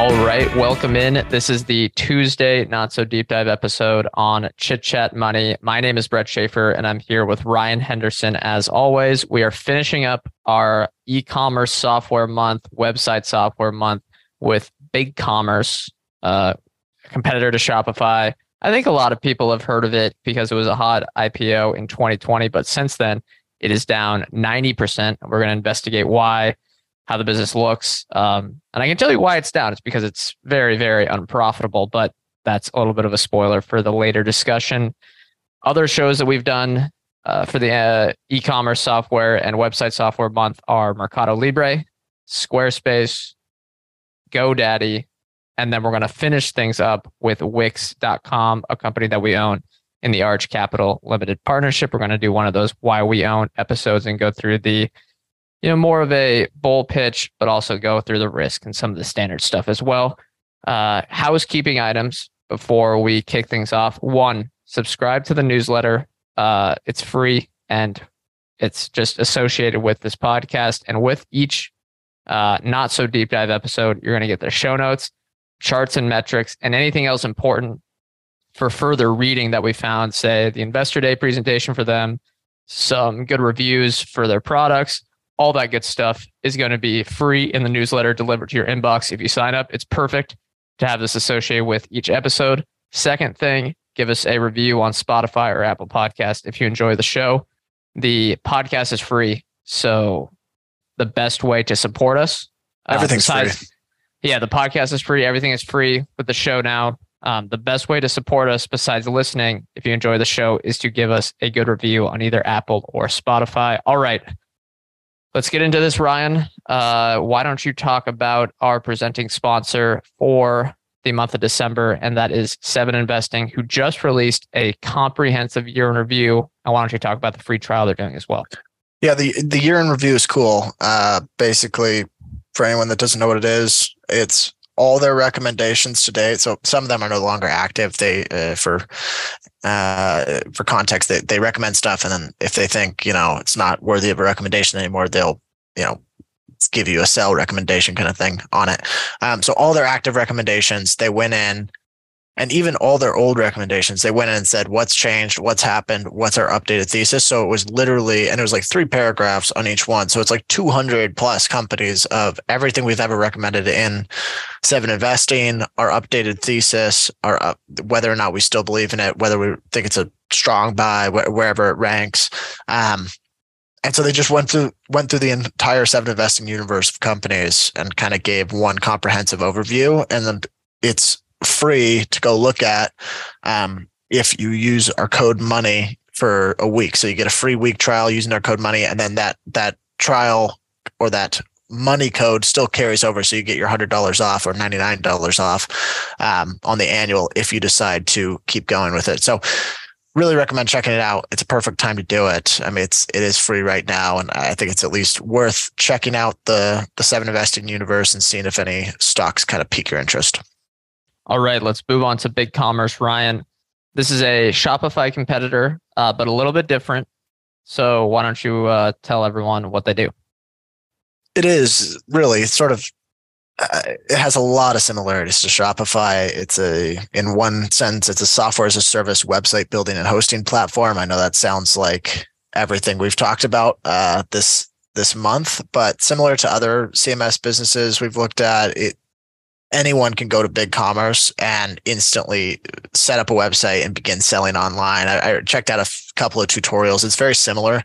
All right, welcome in. This is the Tuesday Not So Deep Dive episode on Chit Chat Money. My name is Brett Schaefer, and I'm here with Ryan Henderson. As always, we are finishing up our e commerce software month, website software month with BigCommerce. Uh, a competitor to Shopify. I think a lot of people have heard of it because it was a hot IPO in 2020, but since then it is down 90%. We're going to investigate why, how the business looks. Um, and I can tell you why it's down. It's because it's very, very unprofitable, but that's a little bit of a spoiler for the later discussion. Other shows that we've done uh, for the uh, e commerce software and website software month are Mercado Libre, Squarespace, GoDaddy, and then we're going to finish things up with Wix.com, a company that we own in the Arch Capital Limited Partnership. We're going to do one of those why we own episodes and go through the, you know, more of a bull pitch, but also go through the risk and some of the standard stuff as well. Uh, housekeeping items before we kick things off. One, subscribe to the newsletter. Uh, it's free and it's just associated with this podcast. And with each uh, not so deep dive episode, you're going to get the show notes charts and metrics, and anything else important for further reading that we found, say the investor day presentation for them, some good reviews for their products, all that good stuff is going to be free in the newsletter delivered to your inbox if you sign up. It's perfect to have this associated with each episode. Second thing, give us a review on Spotify or Apple Podcast if you enjoy the show. The podcast is free, so the best way to support us, uh, everything's uh, besides, free yeah, the podcast is free. Everything is free with the show now. Um, the best way to support us, besides listening, if you enjoy the show, is to give us a good review on either Apple or Spotify. All right, let's get into this, Ryan. Uh, why don't you talk about our presenting sponsor for the month of December, and that is Seven Investing, who just released a comprehensive year in review. And why don't you talk about the free trial they're doing as well? Yeah, the the year in review is cool. Uh, basically, for anyone that doesn't know what it is, it's all their recommendations to date. So some of them are no longer active. They uh, for uh, for context, they they recommend stuff, and then if they think you know it's not worthy of a recommendation anymore, they'll you know give you a sell recommendation kind of thing on it. Um, so all their active recommendations, they went in and even all their old recommendations they went in and said what's changed? What's happened? What's our updated thesis? So it was literally and it was like three paragraphs on each one. So it's like 200 plus companies of everything we've ever recommended in seven investing our updated thesis our uh, whether or not we still believe in it whether we think it's a strong buy wh- wherever it ranks. Um, and so they just went through went through the entire seven investing universe of companies and kind of gave one comprehensive overview. And then it's free to go look at um, if you use our code money for a week. So you get a free week trial using our code money, and then that that trial or that money code still carries over. So you get your hundred dollars off or ninety nine dollars off um, on the annual if you decide to keep going with it. So really recommend checking it out. It's a perfect time to do it. I mean, it's it is free right now, and I think it's at least worth checking out the the seven investing universe and seeing if any stocks kind of pique your interest. All right, let's move on to big commerce. Ryan, this is a Shopify competitor, uh, but a little bit different. So why don't you uh, tell everyone what they do? It is really sort of uh, it has a lot of similarities to Shopify. It's a, in one sense, it's a software as a service website building and hosting platform. I know that sounds like everything we've talked about uh, this this month, but similar to other CMS businesses we've looked at, it anyone can go to BigCommerce and instantly set up a website and begin selling online. I, I checked out a f- couple of tutorials. It's very similar.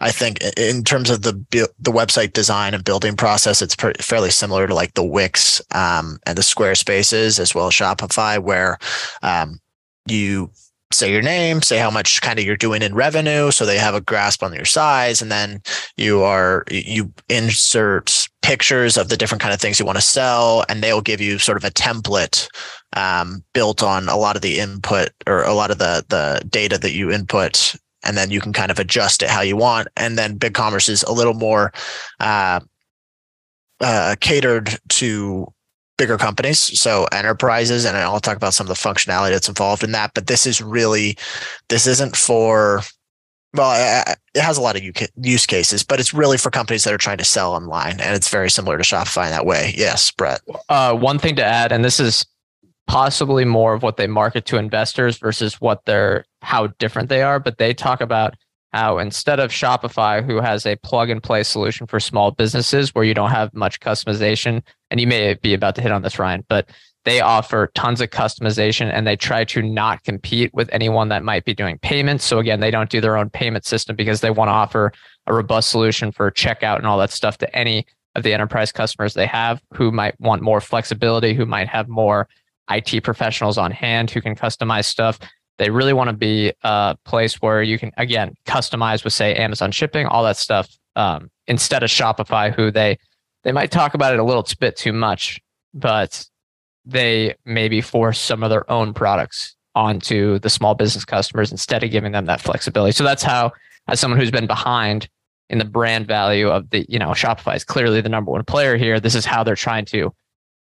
I think in terms of the the website design and building process, it's fairly similar to like the Wix um, and the Squarespaces as well as Shopify, where um, you say your name, say how much kind of you're doing in revenue, so they have a grasp on your size, and then you are you insert pictures of the different kind of things you want to sell, and they'll give you sort of a template um, built on a lot of the input or a lot of the the data that you input, and then you can kind of adjust it how you want. And then BigCommerce is a little more uh, uh, catered to bigger companies, so enterprises, and I'll talk about some of the functionality that's involved in that. But this is really, this isn't for well, it has a lot of use cases, but it's really for companies that are trying to sell online, and it's very similar to Shopify in that way. Yes, Brett. Uh, one thing to add, and this is possibly more of what they market to investors versus what they're how different they are, but they talk about how instead of Shopify, who has a plug and play solution for small businesses where you don't have much customization, and you may be about to hit on this, Ryan, but they offer tons of customization and they try to not compete with anyone that might be doing payments. So again, they don't do their own payment system because they want to offer a robust solution for checkout and all that stuff to any of the enterprise customers they have who might want more flexibility, who might have more IT professionals on hand who can customize stuff. They really want to be a place where you can again customize with say Amazon shipping, all that stuff. Um, instead of Shopify, who they they might talk about it a little bit too much, but they maybe force some of their own products onto the small business customers instead of giving them that flexibility. So that's how, as someone who's been behind in the brand value of the, you know, Shopify is clearly the number one player here. This is how they're trying to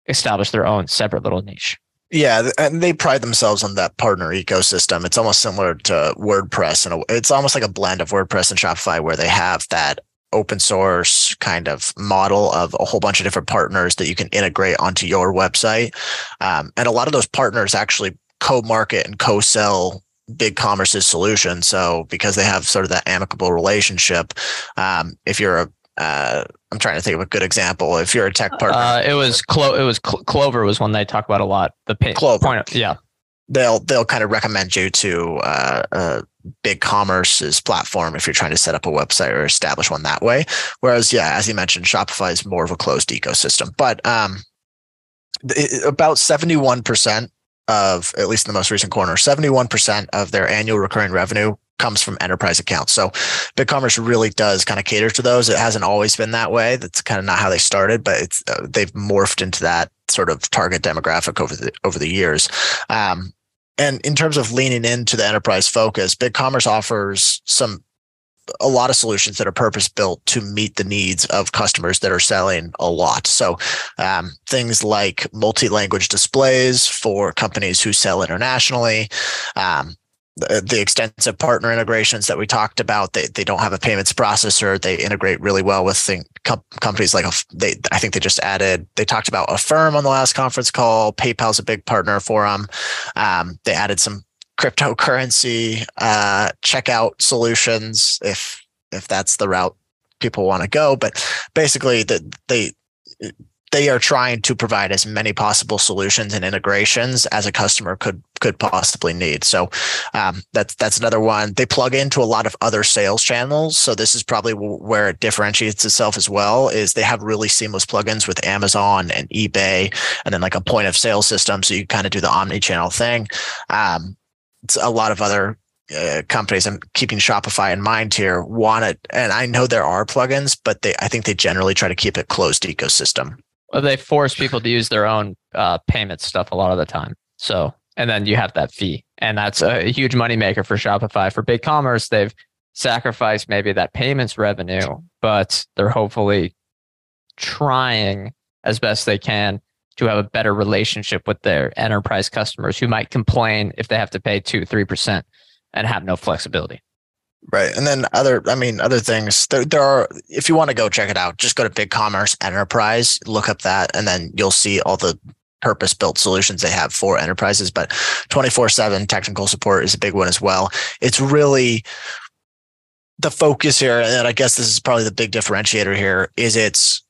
establish their own separate little niche. Yeah, and they pride themselves on that partner ecosystem. It's almost similar to WordPress, and it's almost like a blend of WordPress and Shopify, where they have that open source kind of model of a whole bunch of different partners that you can integrate onto your website. Um, and a lot of those partners actually co-market and co-sell big commerce's solution. So because they have sort of that amicable relationship, um, if you're a uh, I'm trying to think of a good example. If you're a tech partner, uh, it was Clo- it was Cl- Clover was one they talk about a lot. The pay- Clover, point of, yeah they'll they'll kind of recommend you to uh, uh, BigCommerce's platform if you're trying to set up a website or establish one that way. Whereas, yeah, as you mentioned, Shopify is more of a closed ecosystem. But um, about 71% of, at least in the most recent quarter, 71% of their annual recurring revenue comes from enterprise accounts. So BigCommerce really does kind of cater to those. It hasn't always been that way. That's kind of not how they started, but it's uh, they've morphed into that sort of target demographic over the over the years. Um, and in terms of leaning into the enterprise focus, BigCommerce offers some a lot of solutions that are purpose built to meet the needs of customers that are selling a lot. So um, things like multi-language displays for companies who sell internationally, um, the, the, extensive partner integrations that we talked about. They they don't have a payments processor. They integrate really well with think, com- companies like they. I think they just added. They talked about Affirm on the last conference call. PayPal's a big partner for them. Um, they added some cryptocurrency uh, checkout solutions if if that's the route people want to go. But basically, that they they are trying to provide as many possible solutions and integrations as a customer could could possibly need. So um, that's that's another one. They plug into a lot of other sales channels. So this is probably where it differentiates itself as well. Is they have really seamless plugins with Amazon and eBay, and then like a point of sale system, so you kind of do the omni channel thing. Um, it's a lot of other uh, companies i'm keeping shopify in mind here want it and i know there are plugins but they i think they generally try to keep it closed ecosystem well, they force people to use their own uh, payment stuff a lot of the time. So, and then you have that fee, and that's a huge moneymaker for Shopify. For big commerce, they've sacrificed maybe that payments revenue, but they're hopefully trying as best they can to have a better relationship with their enterprise customers who might complain if they have to pay two, three percent and have no flexibility. Right. And then other, I mean, other things there, there are, if you want to go check it out, just go to big commerce Enterprise, look up that, and then you'll see all the purpose built solutions they have for enterprises. But 24 7 technical support is a big one as well. It's really the focus here. And I guess this is probably the big differentiator here is it's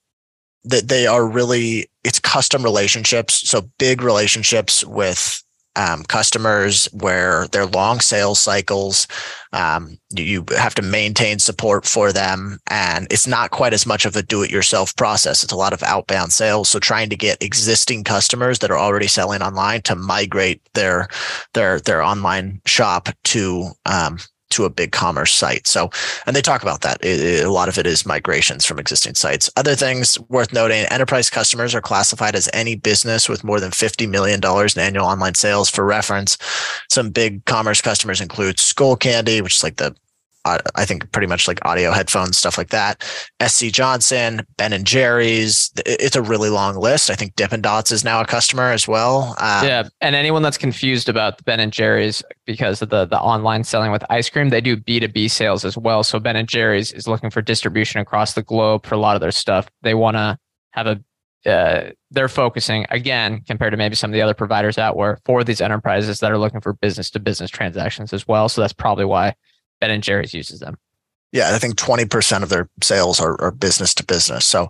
that they are really, it's custom relationships. So big relationships with um, customers where they're long sales cycles. Um, you have to maintain support for them, and it's not quite as much of a do-it-yourself process. It's a lot of outbound sales. So trying to get existing customers that are already selling online to migrate their their their online shop to um, to a big commerce site. So, and they talk about that. It, it, a lot of it is migrations from existing sites. Other things worth noting enterprise customers are classified as any business with more than $50 million in annual online sales. For reference, some big commerce customers include Skullcandy, which is like the I think pretty much like audio headphones, stuff like that. SC Johnson, Ben and Jerry's. It's a really long list. I think Dippin' Dots is now a customer as well. Um, yeah, and anyone that's confused about Ben and Jerry's because of the the online selling with ice cream, they do B two B sales as well. So Ben and Jerry's is looking for distribution across the globe for a lot of their stuff. They want to have a uh, they're focusing again compared to maybe some of the other providers out where for these enterprises that are looking for business to business transactions as well. So that's probably why Ben and Jerry's uses them. Yeah, I think 20% of their sales are, are business to business. So,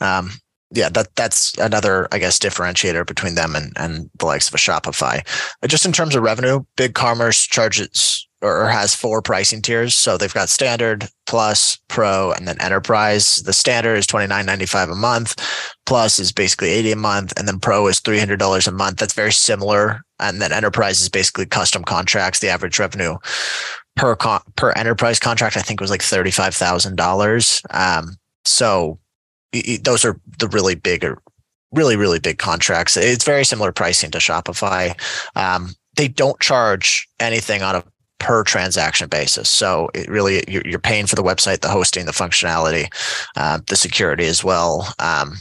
um, yeah, that that's another, I guess, differentiator between them and, and the likes of a Shopify. Just in terms of revenue, Big Commerce charges or has four pricing tiers. So they've got standard, plus, pro, and then enterprise. The standard is twenty nine ninety five a month. Plus is basically 80 a month. And then pro is $300 a month. That's very similar. And then enterprise is basically custom contracts. The average revenue per per enterprise contract, I think was like thirty five thousand um, dollars. So those are the really big, really really big contracts. It's very similar pricing to Shopify. Um, they don't charge anything on a per transaction basis. So it really you're, you're paying for the website, the hosting, the functionality, uh, the security as well. Um,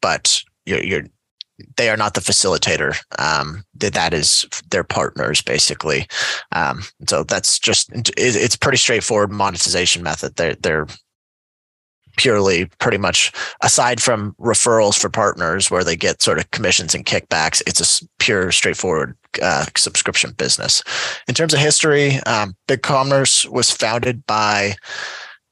but you're, you're they are not the facilitator. Um, that is their partners basically. Um, so that's just it's pretty straightforward monetization method. They're they're purely pretty much aside from referrals for partners where they get sort of commissions and kickbacks. It's a pure straightforward uh, subscription business. In terms of history, um, Big Commerce was founded by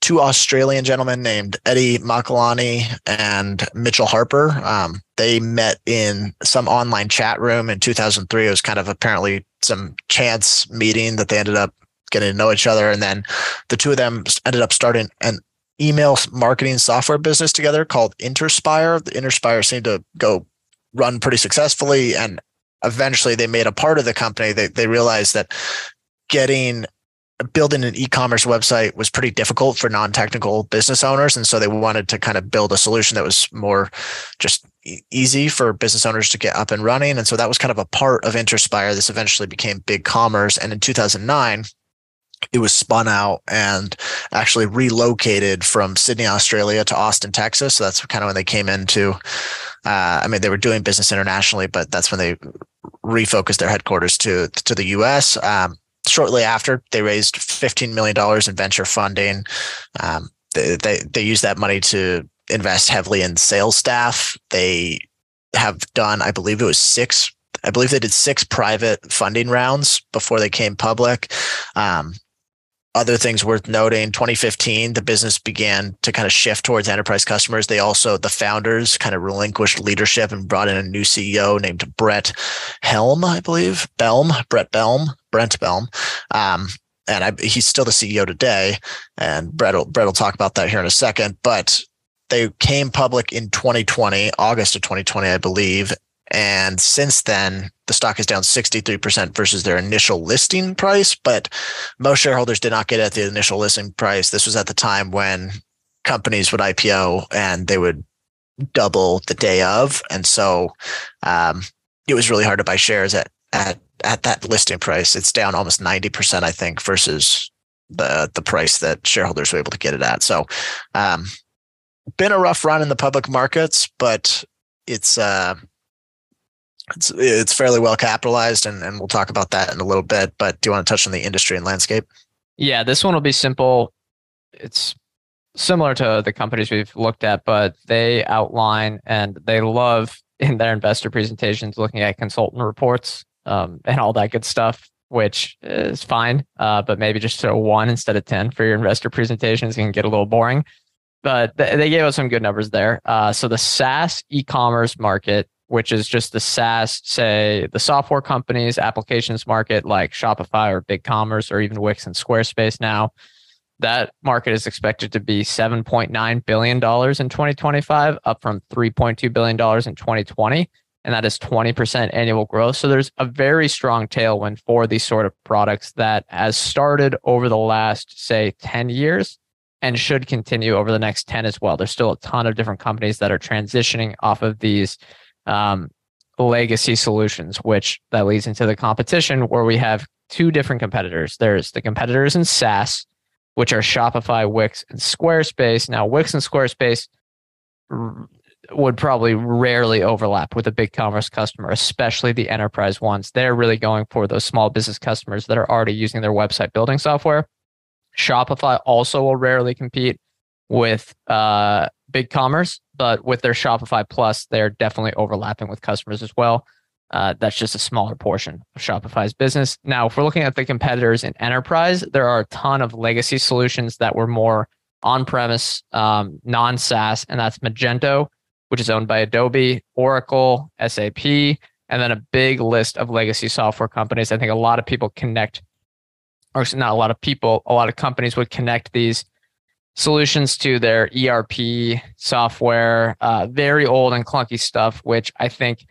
two Australian gentlemen named Eddie Machaalani and Mitchell Harper. Um, they met in some online chat room in 2003. It was kind of apparently some chance meeting that they ended up getting to know each other. And then the two of them ended up starting an email marketing software business together called Interspire. The Interspire seemed to go run pretty successfully. And eventually they made a part of the company. They, they realized that getting building an e-commerce website was pretty difficult for non-technical business owners and so they wanted to kind of build a solution that was more just easy for business owners to get up and running and so that was kind of a part of interspire this eventually became big commerce and in 2009 it was spun out and actually relocated from Sydney, Australia to Austin, Texas. So that's kind of when they came into, uh, I mean, they were doing business internationally, but that's when they refocused their headquarters to, to the US. Um, shortly after, they raised $15 million in venture funding. Um, they, they, they use that money to invest heavily in sales staff. They have done, I believe it was six I believe they did six private funding rounds before they came public. Um, other things worth noting 2015 the business began to kind of shift towards enterprise customers they also the founders kind of relinquished leadership and brought in a new ceo named brett helm i believe bellm brett bellm brent bellm um, and I, he's still the ceo today and brett will, brett will talk about that here in a second but they came public in 2020 august of 2020 i believe and since then, the stock is down 63% versus their initial listing price. But most shareholders did not get at the initial listing price. This was at the time when companies would IPO and they would double the day of. And so um, it was really hard to buy shares at, at, at that listing price. It's down almost 90%, I think, versus the, the price that shareholders were able to get it at. So, um, been a rough run in the public markets, but it's, uh, it's it's fairly well capitalized, and, and we'll talk about that in a little bit. But do you want to touch on the industry and landscape? Yeah, this one will be simple. It's similar to the companies we've looked at, but they outline and they love in their investor presentations looking at consultant reports um, and all that good stuff, which is fine. Uh, but maybe just a one instead of 10 for your investor presentations can get a little boring. But th- they gave us some good numbers there. Uh, so the SaaS e commerce market which is just the SaaS, say the software companies, applications market like Shopify or BigCommerce or even Wix and Squarespace now. That market is expected to be $7.9 billion in 2025, up from $3.2 billion in 2020. And that is 20% annual growth. So there's a very strong tailwind for these sort of products that has started over the last, say, 10 years and should continue over the next 10 as well. There's still a ton of different companies that are transitioning off of these um, legacy solutions, which that leads into the competition where we have two different competitors. There's the competitors in SaaS, which are Shopify, Wix, and Squarespace. Now, Wix and Squarespace would probably rarely overlap with a big commerce customer, especially the enterprise ones. They're really going for those small business customers that are already using their website building software. Shopify also will rarely compete with uh, big commerce, but with their Shopify Plus, they're definitely overlapping with customers as well. Uh, that's just a smaller portion of Shopify's business. Now, if we're looking at the competitors in enterprise, there are a ton of legacy solutions that were more on premise, um, non SaaS, and that's Magento, which is owned by Adobe, Oracle, SAP, and then a big list of legacy software companies. I think a lot of people connect, or not a lot of people, a lot of companies would connect these solutions to their ERP software, uh, very old and clunky stuff, which I think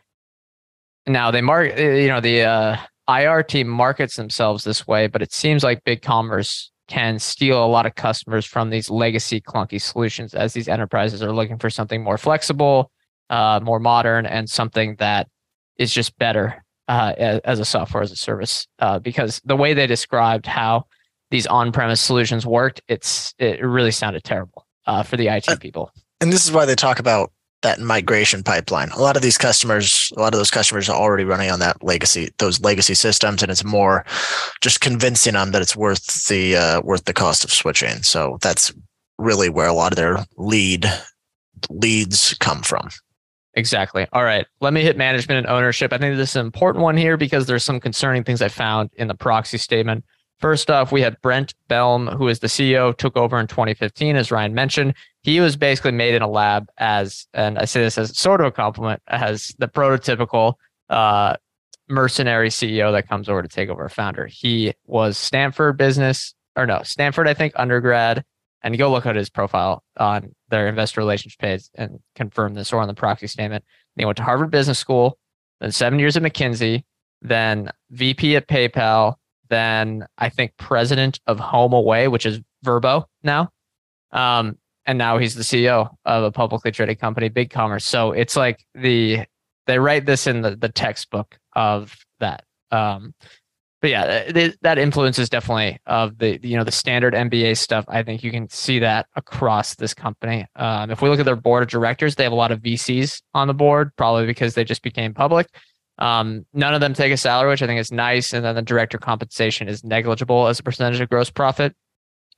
now they mark, you know, the uh, IR team markets themselves this way, but it seems like BigCommerce can steal a lot of customers from these legacy clunky solutions as these enterprises are looking for something more flexible, uh, more modern, and something that is just better uh, as a software as a service. Uh, because the way they described how these on-premise solutions worked, it's it really sounded terrible uh, for the IT uh, people. And this is why they talk about that migration pipeline. A lot of these customers, a lot of those customers are already running on that legacy, those legacy systems, and it's more just convincing them that it's worth the uh, worth the cost of switching. So that's really where a lot of their lead leads come from. Exactly. All right. Let me hit management and ownership. I think this is an important one here because there's some concerning things I found in the proxy statement. First off, we had Brent Bellm, who is the CEO, took over in 2015, as Ryan mentioned. He was basically made in a lab as, and I say this as sort of a compliment, as the prototypical uh, mercenary CEO that comes over to take over a founder. He was Stanford business, or no, Stanford, I think, undergrad. And go look at his profile on their investor relations page and confirm this or on the proxy statement. He went to Harvard Business School, then seven years at McKinsey, then VP at PayPal, then I think president of Home Away, which is Vrbo now. Um, and now he's the CEO of a publicly traded company, Big Commerce. So it's like the they write this in the the textbook of that. Um, but yeah, th- that influence is definitely of the you know the standard MBA stuff. I think you can see that across this company. Um, if we look at their board of directors, they have a lot of VCs on the board, probably because they just became public. Um, none of them take a salary, which I think is nice. And then the director compensation is negligible as a percentage of gross profit.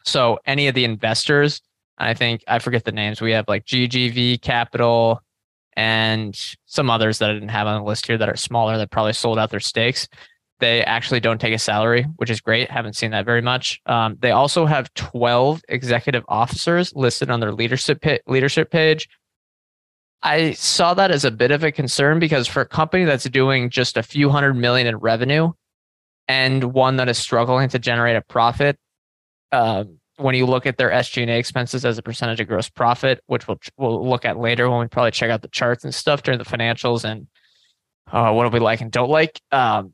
So any of the investors, I think I forget the names. We have like GGV Capital and some others that I didn't have on the list here that are smaller that probably sold out their stakes. They actually don't take a salary, which is great. Haven't seen that very much. Um, they also have 12 executive officers listed on their leadership pa- leadership page. I saw that as a bit of a concern because for a company that's doing just a few hundred million in revenue and one that is struggling to generate a profit, uh, when you look at their SG&A expenses as a percentage of gross profit, which we'll we'll look at later when we probably check out the charts and stuff during the financials and uh, what do we like and don't like. Um,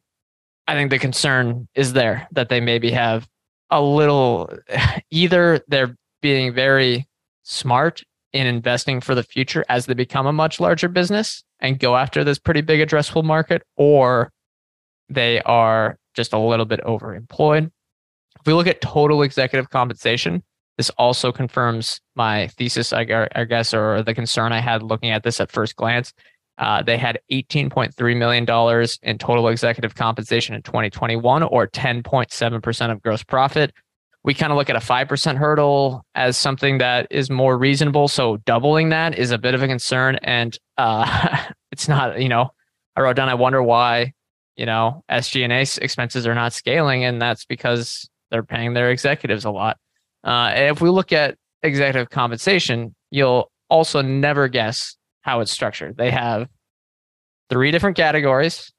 I think the concern is there that they maybe have a little either they're being very smart in investing for the future as they become a much larger business and go after this pretty big addressable market, or they are just a little bit overemployed. If we look at total executive compensation, this also confirms my thesis, I guess, or the concern I had looking at this at first glance. Uh, they had $18.3 million in total executive compensation in 2021, or 10.7% of gross profit we kind of look at a 5% hurdle as something that is more reasonable. So doubling that is a bit of a concern. And uh, it's not, you know, I wrote down, I wonder why, you know, SG&A expenses are not scaling. And that's because they're paying their executives a lot. Uh, if we look at executive compensation, you'll also never guess how it's structured. They have three different categories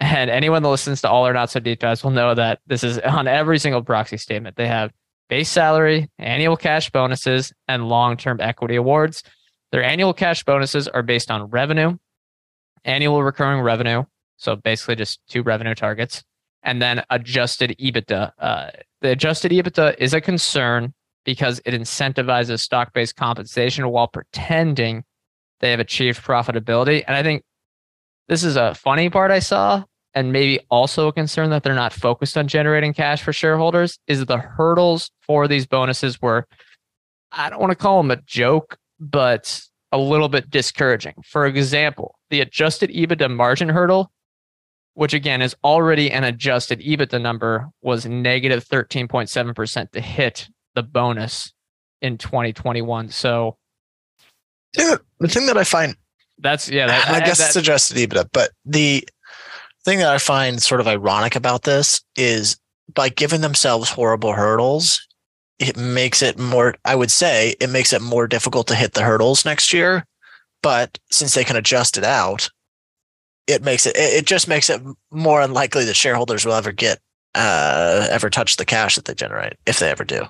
and anyone that listens to all or not so deep dives will know that this is on every single proxy statement. They have base salary, annual cash bonuses, and long term equity awards. Their annual cash bonuses are based on revenue, annual recurring revenue. So basically just two revenue targets. And then adjusted EBITDA. Uh, the adjusted EBITDA is a concern because it incentivizes stock based compensation while pretending they have achieved profitability. And I think this is a funny part I saw, and maybe also a concern that they're not focused on generating cash for shareholders is the hurdles for these bonuses were, I don't want to call them a joke, but a little bit discouraging. For example, the adjusted EBITDA margin hurdle, which again is already an adjusted EBITDA number, was negative 13.7% to hit the bonus in 2021. So, yeah, the thing that I find that's yeah, that, I guess that, it's adjusted EBITDA, but the thing that I find sort of ironic about this is by giving themselves horrible hurdles, it makes it more, I would say, it makes it more difficult to hit the hurdles next year. But since they can adjust it out, it makes it, it just makes it more unlikely that shareholders will ever get, uh, ever touch the cash that they generate if they ever do.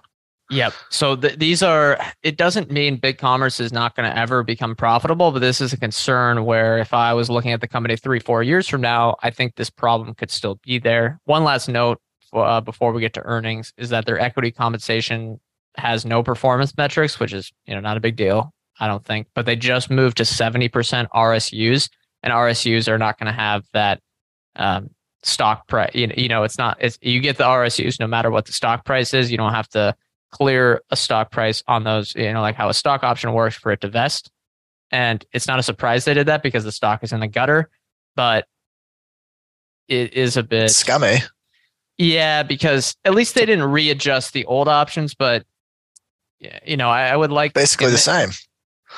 Yep. So th- these are, it doesn't mean big commerce is not going to ever become profitable, but this is a concern where if I was looking at the company three, four years from now, I think this problem could still be there. One last note uh, before we get to earnings is that their equity compensation has no performance metrics, which is, you know, not a big deal, I don't think, but they just moved to 70% RSUs and RSUs are not going to have that, um, stock price you know, you know it's not it's you get the RSUs no matter what the stock price is you don't have to clear a stock price on those, you know, like how a stock option works for it to vest. And it's not a surprise they did that because the stock is in the gutter, but it is a bit scummy. Yeah, because at least they didn't readjust the old options, but you know, I, I would like basically the same.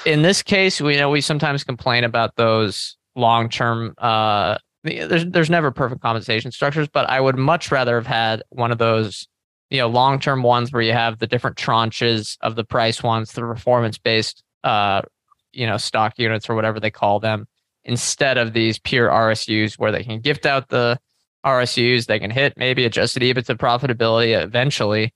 In this case, we you know we sometimes complain about those long term uh there's there's never perfect compensation structures, but I would much rather have had one of those you know long term ones where you have the different tranches of the price ones, the performance based uh you know stock units or whatever they call them, instead of these pure RSUs where they can gift out the RSUs, they can hit maybe adjusted EBITDA profitability eventually,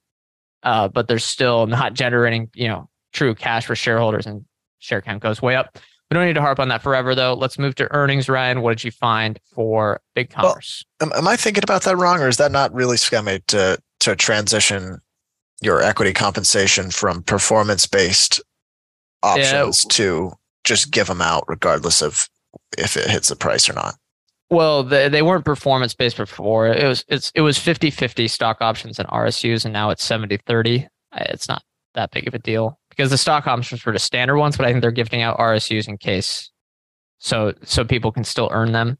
uh, but they're still not generating you know true cash for shareholders and share count goes way up. We don't need to harp on that forever, though. Let's move to earnings, Ryan. What did you find for BigCommerce? Well, am, am, I thinking about that wrong, or is that not really scummy to to transition your equity compensation from performance based options yeah. to just give them out regardless of if it hits the price or not. Well, they, they weren't performance based before. It was it's it was 50-50 stock options and RSUs and now it's 70-30. It's not that big of a deal because the stock options were the standard ones, but I think they're gifting out RSUs in case so so people can still earn them.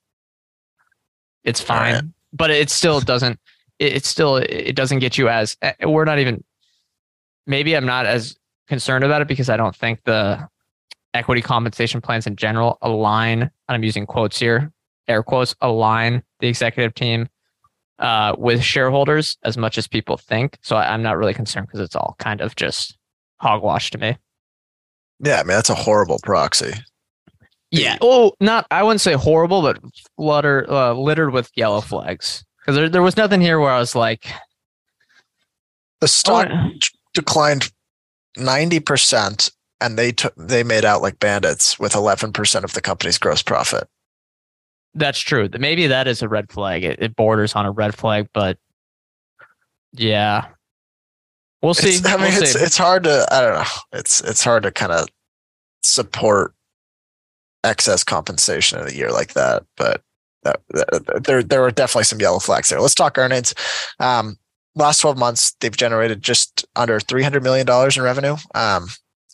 It's fine, right. but it still doesn't it, still it doesn't get you as eh, we're not even maybe I'm not as concerned about it because I don't think the equity compensation plans in general align. And I'm using quotes here, air quotes, align the executive team uh, with shareholders as much as people think. So I, I'm not really concerned because it's all kind of just hogwash to me. Yeah, I mean that's a horrible proxy. Yeah. Oh, not I wouldn't say horrible, but flutter, uh, littered with yellow flags because there, there was nothing here where I was like, the stock oh, declined 90% and they took they made out like bandits with 11% of the company's gross profit. That's true. Maybe that is a red flag. It, it borders on a red flag, but yeah, we'll see. It's, I mean, we'll it's see. it's hard to I don't know. It's it's hard to kind of support excess compensation in a year like that, but there there were definitely some yellow flags there. Let's talk earnings. Um, last 12 months, they've generated just under $300 million in revenue. Um,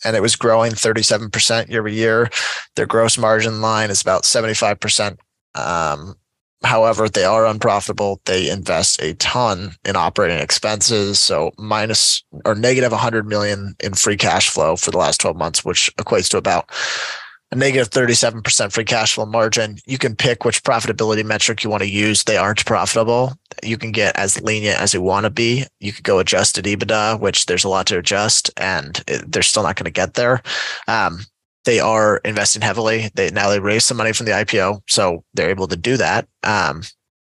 and it was growing 37% year over year. Their gross margin line is about 75%. Um, however, they are unprofitable. They invest a ton in operating expenses. So minus or negative 100 million in free cash flow for the last 12 months, which equates to about a negative 37% free cash flow margin. You can pick which profitability metric you want to use. They aren't profitable. You can get as lenient as you want to be. You could go adjusted EBITDA, which there's a lot to adjust, and they're still not going to get there. Um, they are investing heavily. They now they raised some money from the IPO, so they're able to do that. Um,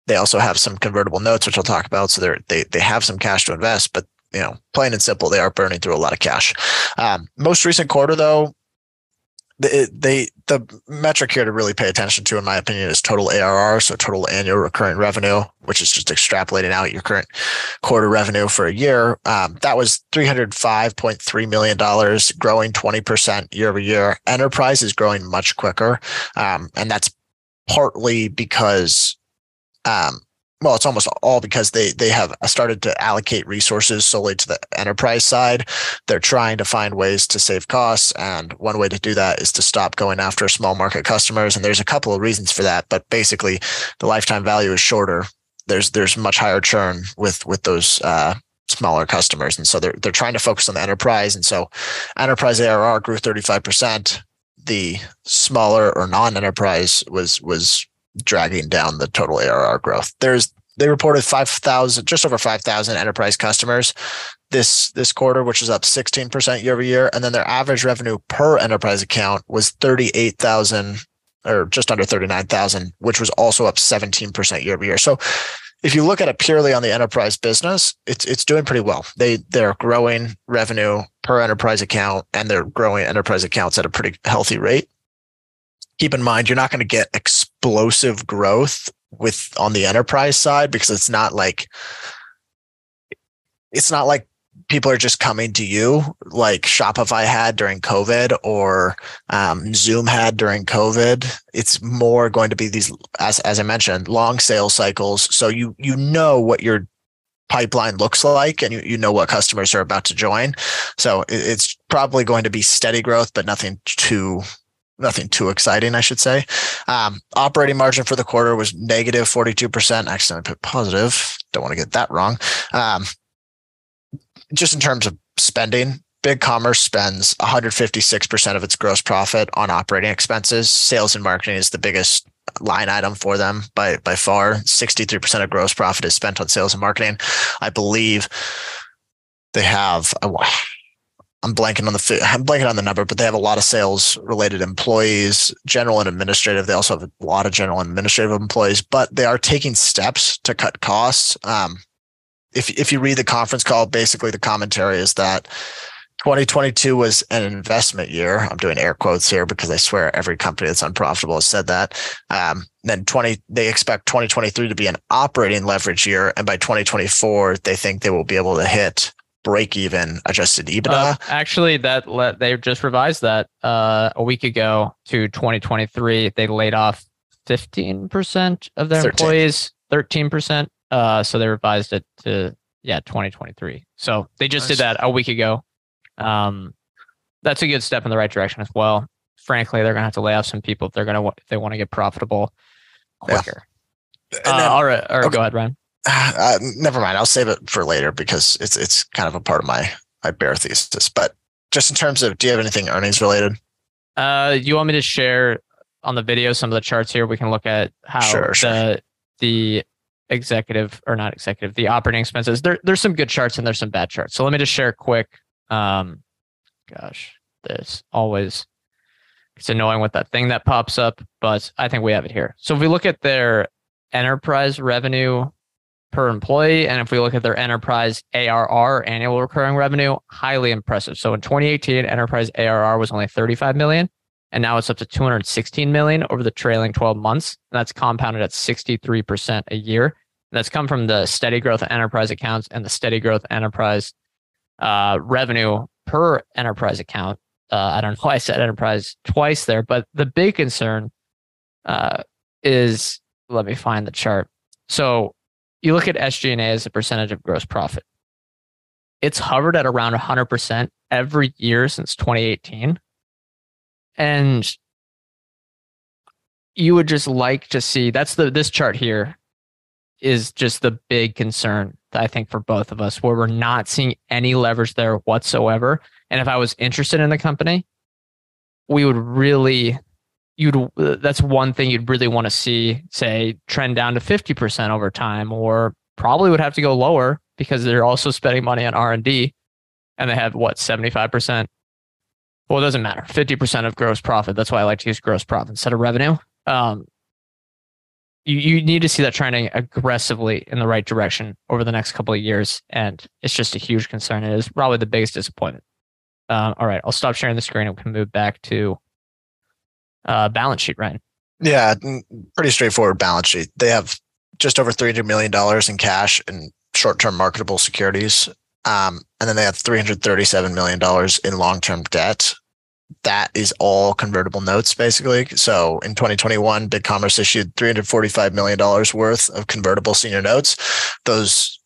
they also have some convertible notes, which I'll talk about. So they they they have some cash to invest, but you know, plain and simple, they are burning through a lot of cash. Um, most recent quarter, though, they, they the metric here to really pay attention to, in my opinion, is total ARR, so total annual recurring revenue, which is just extrapolating out your current quarter revenue for a year. Um, that was three hundred five point three million dollars, growing twenty percent year over year. Enterprise is growing much quicker, um, and that's partly because um, well, it's almost all because they they have started to allocate resources solely to the enterprise side. They're trying to find ways to save costs, and one way to do that is to stop going after small market customers. And there's a couple of reasons for that, but basically, the lifetime value is shorter. There's there's much higher churn with with those uh, smaller customers, and so they're they're trying to focus on the enterprise. And so, enterprise ARR grew 35 percent. The smaller or non-enterprise was was dragging down the total ARR growth. There's they reported 5,000 just over 5,000 enterprise customers this this quarter which is up 16% year over year and then their average revenue per enterprise account was 38,000 or just under 39,000 which was also up 17% year over year. So if you look at it purely on the enterprise business, it's it's doing pretty well. They they're growing revenue per enterprise account and they're growing enterprise accounts at a pretty healthy rate keep in mind you're not going to get explosive growth with on the enterprise side because it's not like it's not like people are just coming to you like Shopify had during COVID or um, Zoom had during COVID. It's more going to be these, as as I mentioned, long sales cycles. So you you know what your pipeline looks like and you, you know what customers are about to join. So it's probably going to be steady growth, but nothing too nothing too exciting, I should say. Um, operating margin for the quarter was negative 42%. Actually, I put positive. Don't want to get that wrong. Um, just in terms of spending, Big Commerce spends 156% of its gross profit on operating expenses. Sales and marketing is the biggest line item for them by by far. 63% of gross profit is spent on sales and marketing. I believe they have I'm blanking on the I'm blanking on the number, but they have a lot of sales related employees, general and administrative. They also have a lot of general and administrative employees, but they are taking steps to cut costs. Um, if if you read the conference call, basically the commentary is that 2022 was an investment year. I'm doing air quotes here because I swear every company that's unprofitable has said that. Um, then 20, they expect 2023 to be an operating leverage year, and by 2024, they think they will be able to hit break even adjusted EBITDA. Uh, actually, that let they just revised that uh, a week ago to 2023. They laid off 15% of their 13. employees, 13%. Uh, so they revised it to yeah 2023. So they just nice. did that a week ago. Um, that's a good step in the right direction as well. Frankly, they're gonna have to lay off some people if they're gonna if they want to get profitable quicker. Yeah. Uh, then, all right, all right, okay. go ahead, Ryan. Uh, never mind. I'll save it for later because it's it's kind of a part of my my bear thesis. But just in terms of, do you have anything earnings related? Uh, you want me to share on the video some of the charts here? We can look at how sure, the sure. the executive or not executive, the operating expenses. There, there's some good charts and there's some bad charts. So let me just share quick. Um, gosh, this always it's annoying with that thing that pops up, but I think we have it here. So if we look at their enterprise revenue per employee. And if we look at their enterprise ARR, annual recurring revenue, highly impressive. So in 2018, enterprise ARR was only 35 million, and now it's up to 216 million over the trailing 12 months. And that's compounded at 63% a year. And that's come from the steady growth of enterprise accounts and the steady growth enterprise uh, revenue per enterprise account. Uh, I don't know why I said enterprise twice there, but the big concern uh, is let me find the chart. So you look at SG&A as a percentage of gross profit. It's hovered at around 100% every year since 2018. And you would just like to see that's the this chart here is just the big concern that I think for both of us where we're not seeing any leverage there whatsoever. And if I was interested in the company, we would really you'd that's one thing you'd really want to see say trend down to 50% over time or probably would have to go lower because they're also spending money on R&D and they have what 75% well it doesn't matter 50% of gross profit that's why I like to use gross profit instead of revenue. Um, you, you need to see that trending aggressively in the right direction over the next couple of years and it's just a huge concern. It is probably the biggest disappointment. Um, all right i'll stop sharing the screen and we can move back to uh, balance sheet, right? Yeah, pretty straightforward balance sheet. They have just over $300 million in cash and short term marketable securities. Um, and then they have $337 million in long term debt. That is all convertible notes, basically. So in 2021, BigCommerce issued $345 million worth of convertible senior notes. Those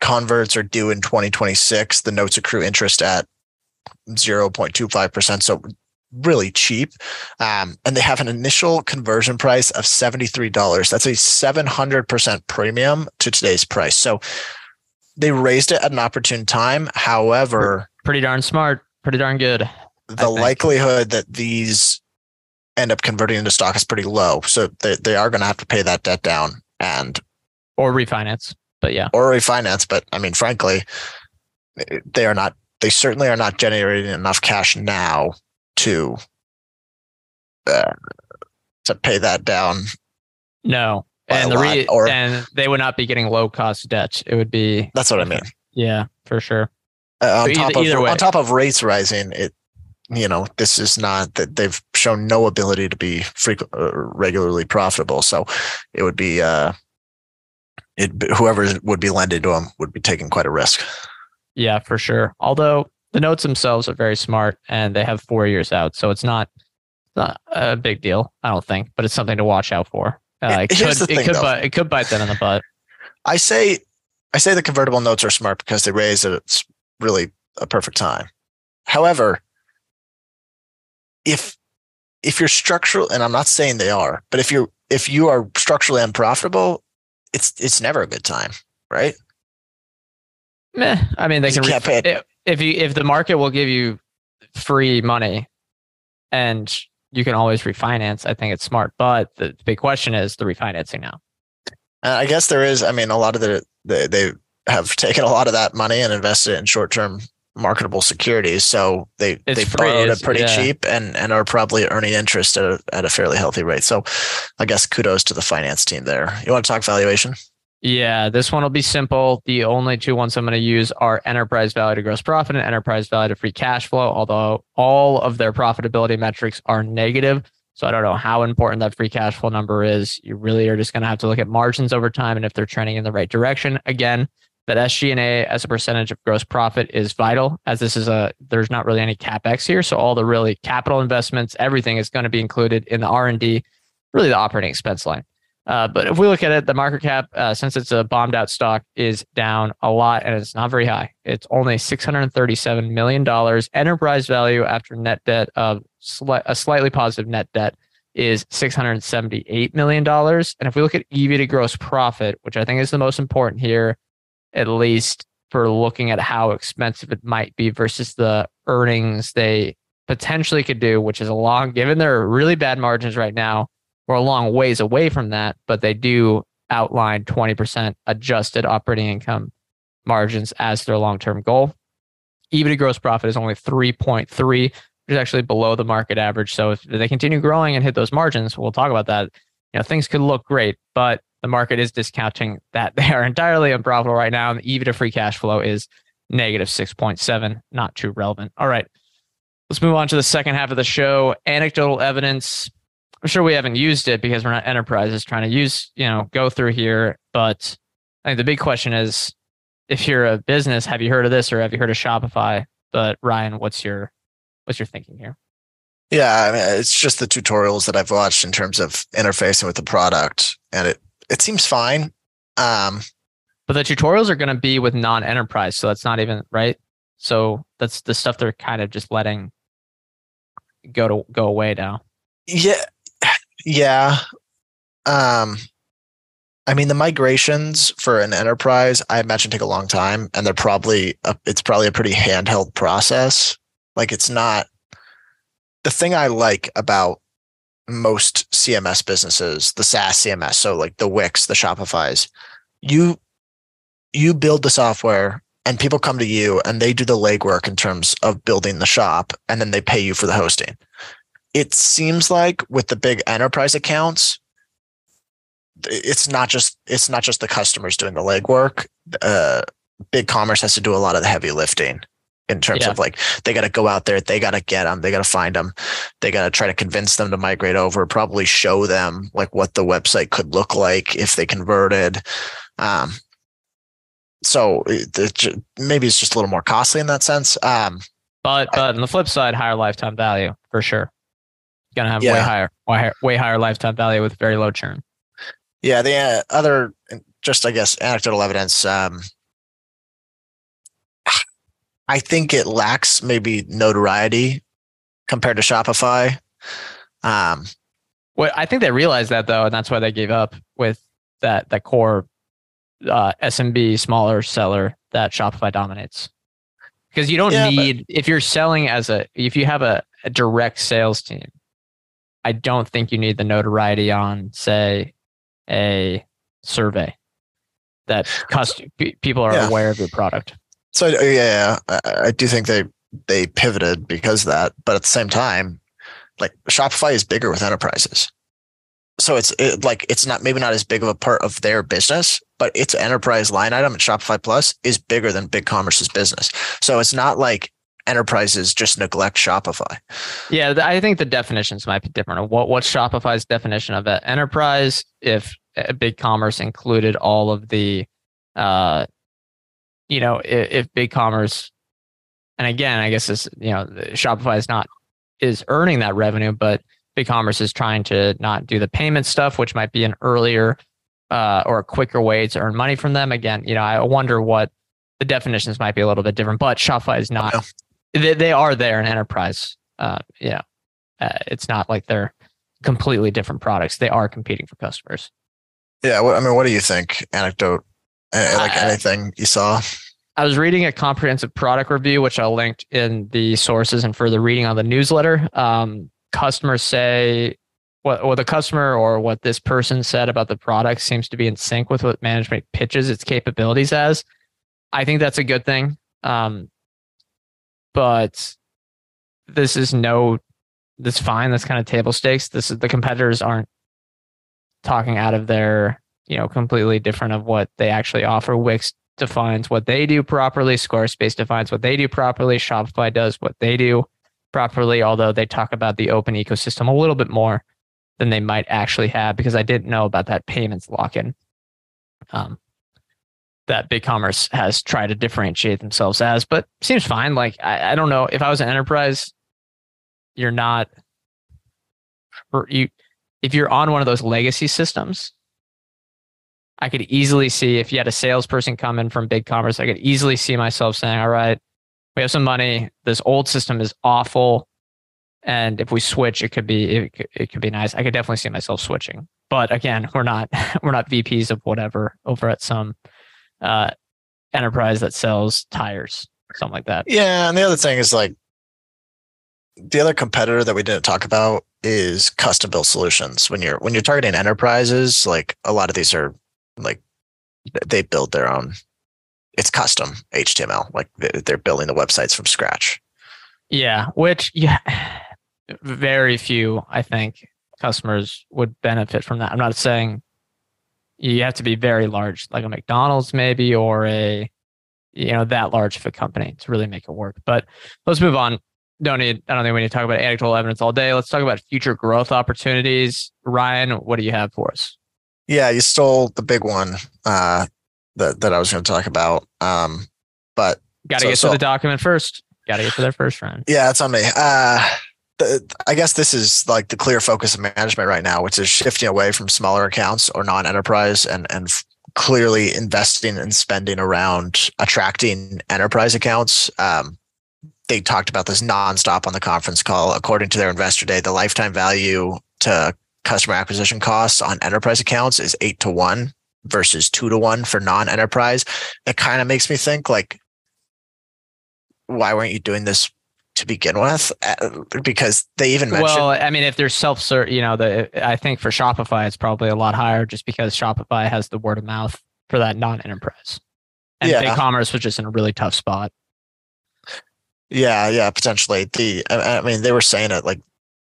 converts are due in 2026. The notes accrue interest at 0.25%. So really cheap. Um, and they have an initial conversion price of $73. That's a 700% premium to today's price. So they raised it at an opportune time. However, pretty darn smart, pretty darn good. The likelihood that these end up converting into stock is pretty low. So they, they are going to have to pay that debt down and or refinance. But yeah, or refinance. But I mean, frankly, they are not. They certainly are not generating enough cash now to uh, to pay that down. No, and the re- or, and they would not be getting low cost debt. It would be that's what I mean. Yeah, for sure. Uh, on top either, of on top of rates rising, it you know this is not that they've shown no ability to be frequent uh, regularly profitable. So it would be uh, it whoever would be lending to them would be taking quite a risk. Yeah, for sure. Although the notes themselves are very smart and they have four years out, so it's not not a big deal, I don't think, but it's something to watch out for. Uh, it, could, thing, it, could bite, it could bite that in the butt. I say, I say the convertible notes are smart because they raise at it's really a perfect time. However, if if you're structural, and I'm not saying they are, but if you're if you are structurally unprofitable, it's it's never a good time, right? Meh. I mean, they can re- if you if the market will give you free money, and you can always refinance. I think it's smart, but the big question is the refinancing now. Uh, I guess there is. I mean, a lot of the, the they have taken a lot of that money and invested in short term marketable securities. So they it's they free, borrowed it pretty yeah. cheap and and are probably earning interest at a, at a fairly healthy rate. So I guess kudos to the finance team there. You want to talk valuation? Yeah, this one will be simple. The only two ones I'm going to use are enterprise value to gross profit and enterprise value to free cash flow, although all of their profitability metrics are negative. So I don't know how important that free cash flow number is. You really are just going to have to look at margins over time and if they're trending in the right direction. Again, that SG&A as a percentage of gross profit is vital as this is a there's not really any capex here, so all the really capital investments, everything is going to be included in the R&D, really the operating expense line. Uh, but if we look at it, the market cap, uh, since it's a bombed out stock, is down a lot and it's not very high. It's only $637 million. Enterprise value after net debt of sli- a slightly positive net debt is $678 million. And if we look at EV to gross profit, which I think is the most important here, at least for looking at how expensive it might be versus the earnings they potentially could do, which is a long, given their really bad margins right now we're a long ways away from that, but they do outline 20% adjusted operating income margins as their long term goal. EV to gross profit is only 3.3, which is actually below the market average. So if they continue growing and hit those margins, we'll talk about that. You know, things could look great, but the market is discounting that they are entirely unprofitable right now. And the EV to free cash flow is negative 6.7, not too relevant. All right. Let's move on to the second half of the show. Anecdotal evidence I'm sure we haven't used it because we're not enterprises trying to use, you know, go through here. But I think the big question is if you're a business, have you heard of this or have you heard of Shopify? But Ryan, what's your what's your thinking here? Yeah, I mean, it's just the tutorials that I've watched in terms of interfacing with the product, and it it seems fine. Um, but the tutorials are going to be with non-enterprise, so that's not even right. So that's the stuff they're kind of just letting go to go away now. Yeah, yeah. Um, I mean, the migrations for an enterprise, I imagine, take a long time, and they're probably a, it's probably a pretty handheld process. Like, it's not the thing I like about most CMS businesses, the SaaS CMS, so like the Wix, the Shopify's, you you build the software and people come to you and they do the legwork in terms of building the shop and then they pay you for the hosting it seems like with the big enterprise accounts, it's not just it's not just the customers doing the legwork. Uh, BigCommerce has to do a lot of the heavy lifting, in terms Yeah. of like they got to go out there, they got to get them, they got to find them, they got to try to convince them to migrate over, probably show them like what the website could look like if they converted. Um, so it maybe it's just a little more costly in that sense. Um, But but on the flip side, higher lifetime value for sure. Gonna have way higher, way higher, way higher lifetime value with very low churn. Yeah, the uh, other, just I guess, anecdotal evidence. Um, I think it lacks maybe notoriety compared to Shopify. Um, Well, I think they realized that though, and that's why they gave up with that that core uh, SMB smaller seller that Shopify dominates. Because you don't Yeah, but- need if you're selling as a if you have a, a direct sales team, I don't think you need the notoriety on say a survey that cost, pe- people are Yeah. aware of your product. so yeah, I, I do think they they pivoted because of that, but at the same time, like Shopify is bigger with enterprises. So it's it, like it's not maybe not as big of a part of their business, but its enterprise line item at Shopify Plus is bigger than BigCommerce's business. So it's not like enterprises just neglect Shopify. Yeah, I think the definitions might be different. What what's Shopify's definition of an enterprise? If BigCommerce included all of the, uh, you know, if, if BigCommerce, and again, I guess this, you know, Shopify is not is earning that revenue, but BigCommerce is trying to not do the payment stuff, which might be an earlier uh, or a quicker way to earn money from them. Again, you know, I wonder what the definitions might be a little bit different, but Shopify is not. They, they are there in enterprise. Uh, you know, uh, it's not like they're completely different products. They are competing for customers. Yeah, what, I mean, what do you think? Anecdote, uh, like I- anything you saw? I was reading a comprehensive product review, which I linked in the sources and further reading on the newsletter. Um, customers say what, what the customer or what this person said about the product seems to be in sync with what management pitches its capabilities as. I think that's a good thing. Um, but this is no, that's fine. That's kind of table stakes. This is the competitors aren't talking out of their, you know, completely different of what they actually offer. Wix defines what they do properly. Squarespace defines what they do properly. Shopify does what they do properly, although they talk about the open ecosystem a little bit more than they might actually have because I didn't know about that payments lock in. Um, that BigCommerce has tried to differentiate themselves as, but seems fine. Like, I, I don't know if I was an enterprise, you're not, for you, if you're on one of those legacy systems, I could easily see if you had a salesperson come in from BigCommerce, I could easily see myself saying, "All right, we have some money. This old system is awful, and if we switch, it could be it, it could be nice." I could definitely see myself switching. But again, we're not we're not VPs of whatever over at some uh, enterprise that sells tires, something like that. Yeah, and the other thing is like the other competitor that we didn't talk about is custom built solutions. When you're when you're targeting enterprises, like a lot of these are like they build their own. It's custom HTML, like they're building the websites from scratch. Yeah, which yeah, very few I think customers would benefit from that. I'm not saying you have to be very large, like a McDonald's maybe, or a you know that large of a company to really make it work. But let's move on. Don't need. I don't think we need to talk about anecdotal evidence all day. Let's talk about future growth opportunities. Ryan, what do you have for us? Yeah, you stole the big one uh, that that I was going to talk about. Um, but Got to So- get so- to the document first. Got to get to their first, Ryan. Yeah, it's on me. Uh, the, I guess this is like the clear focus of management right now, which is shifting away from smaller accounts or non-enterprise and and clearly investing and spending around attracting enterprise accounts. Um, they talked about this nonstop on the conference call. According to their investor day, the lifetime value to customer acquisition costs on enterprise accounts is eight to one versus two to one for non-enterprise. It kind of makes me think like, why weren't you doing this to begin with? Uh, Because they even mentioned, Well, I mean, if there's self serve, you know, the I think for Shopify, it's probably a lot higher just because Shopify has the word of mouth for that non-enterprise, and Yeah. BigCommerce was just in a really tough spot. yeah, yeah, potentially. The, I, I mean, they were saying it like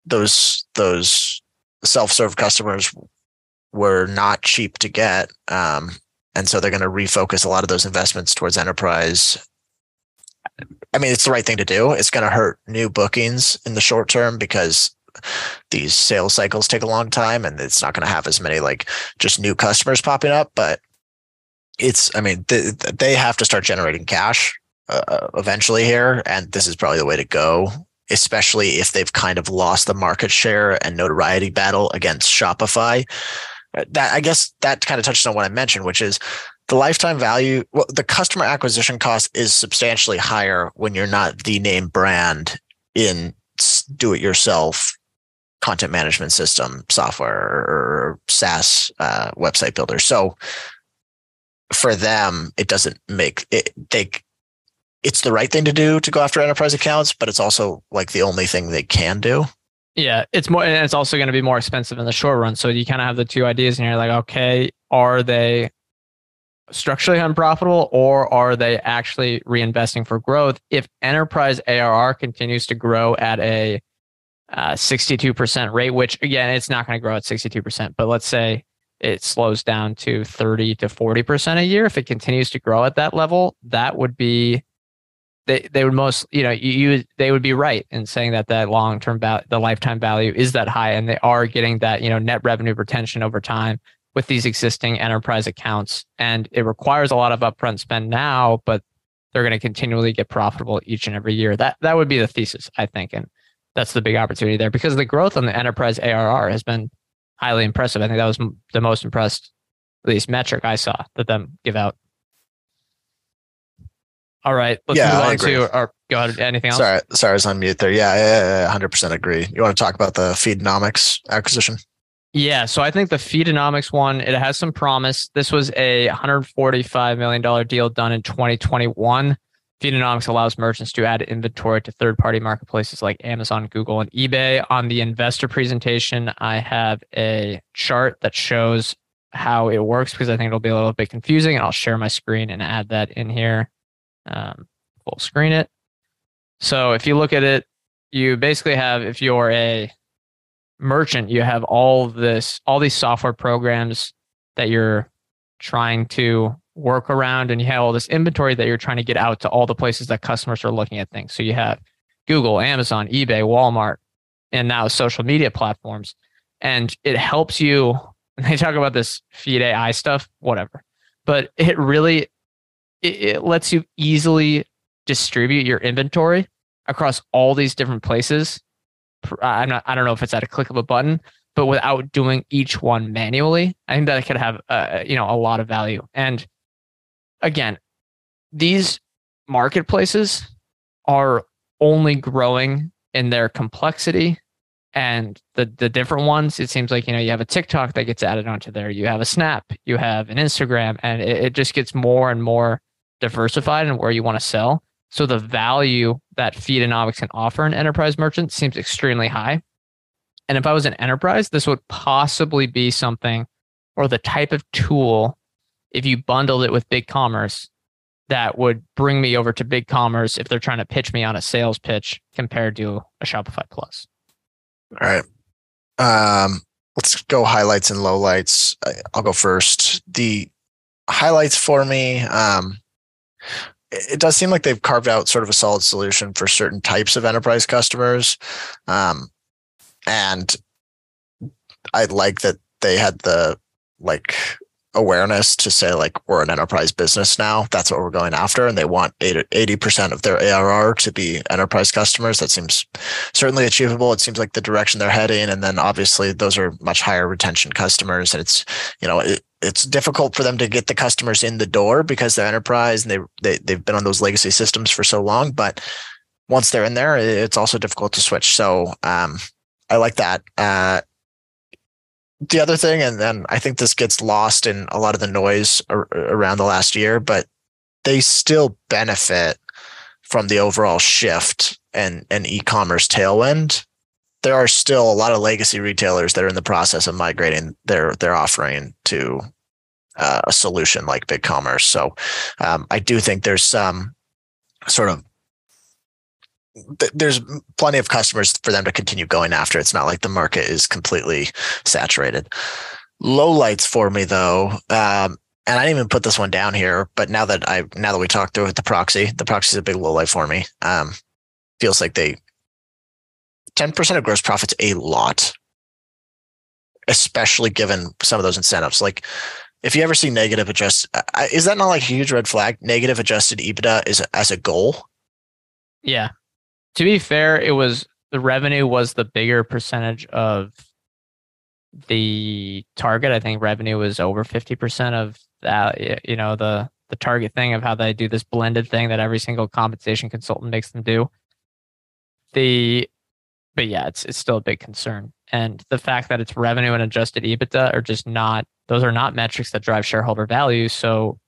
those those self-serve customers were not cheap to get, um, and so they're going to refocus a lot of those investments towards enterprise. I mean, it's the right thing to do. It's going to hurt new bookings in the short term because these sales cycles take a long time and it's not going to have as many like just new customers popping up. But it's, I mean, th- they have to start generating cash uh, uh, eventually here. And this is probably the way to go, especially if they've kind of lost the market share and notoriety battle against Shopify. Uh, that I guess that kind of touches on what I mentioned, which is the lifetime value, well, the customer acquisition cost is substantially higher when you're not the name brand in do it yourself content management system software or SaaS uh, website builder. So for them, it doesn't make it, they, it's the right thing to do to go after enterprise accounts, but it's also like the only thing they can do. Yeah, it's more, and it's also going to be more expensive in the short run. So you kind of have the two ideas, and you're like, okay, are they structurally unprofitable or are they actually reinvesting for growth? If enterprise ARR continues to grow at a uh, 62% rate, which again, it's not going to grow at 62%, but let's say it slows down to 30 to 40% a year. If it continues to grow at that level, that would be they, they would most you know you, you they would be right in saying that that long term value the lifetime value is that high and they are getting that you know net revenue retention over time with these existing enterprise accounts. And it requires a lot of upfront spend now, but they're going to continually get profitable each and every year. That that would be the thesis, I think. And that's the big opportunity there because the growth on the enterprise ARR has been highly impressive. I think that was the most impressed, at least metric I saw that them give out. All right, let's yeah, move on to or go ahead. Anything else? Sorry, sorry, I was on mute there. Yeah, hundred percent agree. You want to talk about the Feedonomics acquisition? Yeah, so I think the Feedonomics one it has some promise. This was a 145 million dollar deal done in 2021. Feedonomics allows merchants to add inventory to third-party marketplaces like Amazon, Google, and eBay. On the investor presentation, I have a chart that shows how it works because I think it'll be a little bit confusing. And I'll share my screen and add that in here. Um, full screen it. So if you look at it, you basically have if you're a merchant, you have all this, all these software programs that you're trying to work around, and you have all this inventory that you're trying to get out to all the places that customers are looking at things. So you have Google, Amazon, eBay, Walmart, and now social media platforms. And it helps you. They talk about this feed AI stuff, whatever, but it really it, it lets you easily distribute your inventory across all these different places I'm not, I don't know if it's at a click of a button, but without doing each one manually, I think that could have, uh, you know, a lot of value. And again, these marketplaces are only growing in their complexity and the the different ones it seems like you know you have a tiktok that gets added onto there you have a snap you have an instagram and it, it just gets more and more diversified in where you want to sell so the value that Feedonomics can offer an enterprise merchant seems extremely high. And if I was an enterprise, this would possibly be something or the type of tool, if you bundled it with BigCommerce, that would bring me over to BigCommerce if they're trying to pitch me on a sales pitch compared to a Shopify Plus. All right. Um, let's go highlights and lowlights. I'll go first. The highlights for me, um, it does seem like they've carved out sort of a solid solution for certain types of enterprise customers. Um, and I like that they had the like awareness to say like we're an enterprise business now. That's what we're going after. And they want 80% of their arr to be enterprise customers. That seems certainly achievable. It seems like the direction they're heading. And then obviously those are much higher retention customers. And it's you know it, it's difficult for them to get the customers in the door because they're enterprise and they, they they've been on those legacy systems for so long. But once they're in there, it's also difficult to switch. So um, I like that. Uh, the other thing, and then I think this gets lost in a lot of the noise ar- around the last year, but they still benefit from the overall shift and and e-commerce tailwind there are still a lot of legacy retailers that are in the process of migrating their their offering to uh, a solution like BigCommerce. So um, I do think there's some sort of there's plenty of customers for them to continue going after. It's not like the market is completely saturated. Low lights for me though. Um, and I didn't even put this one down here, but now that I now that we talked through it, the proxy, the proxy is a big low light for me. Um, feels like they 10% of gross profits a lot, especially given some of those incentives. Like if you ever see negative adjust, is that not like a huge red flag? Negative adjusted EBITDA is as a goal. Yeah. To be fair, it was the revenue was the bigger percentage of the target. I think revenue was over 50% of that, you know, the, the target thing of how they do this blended thing that every single compensation consultant makes them do. The, but yeah, it's, it's still a big concern. And the fact that it's revenue and adjusted EBITDA are just not, those are not metrics that drive shareholder value. So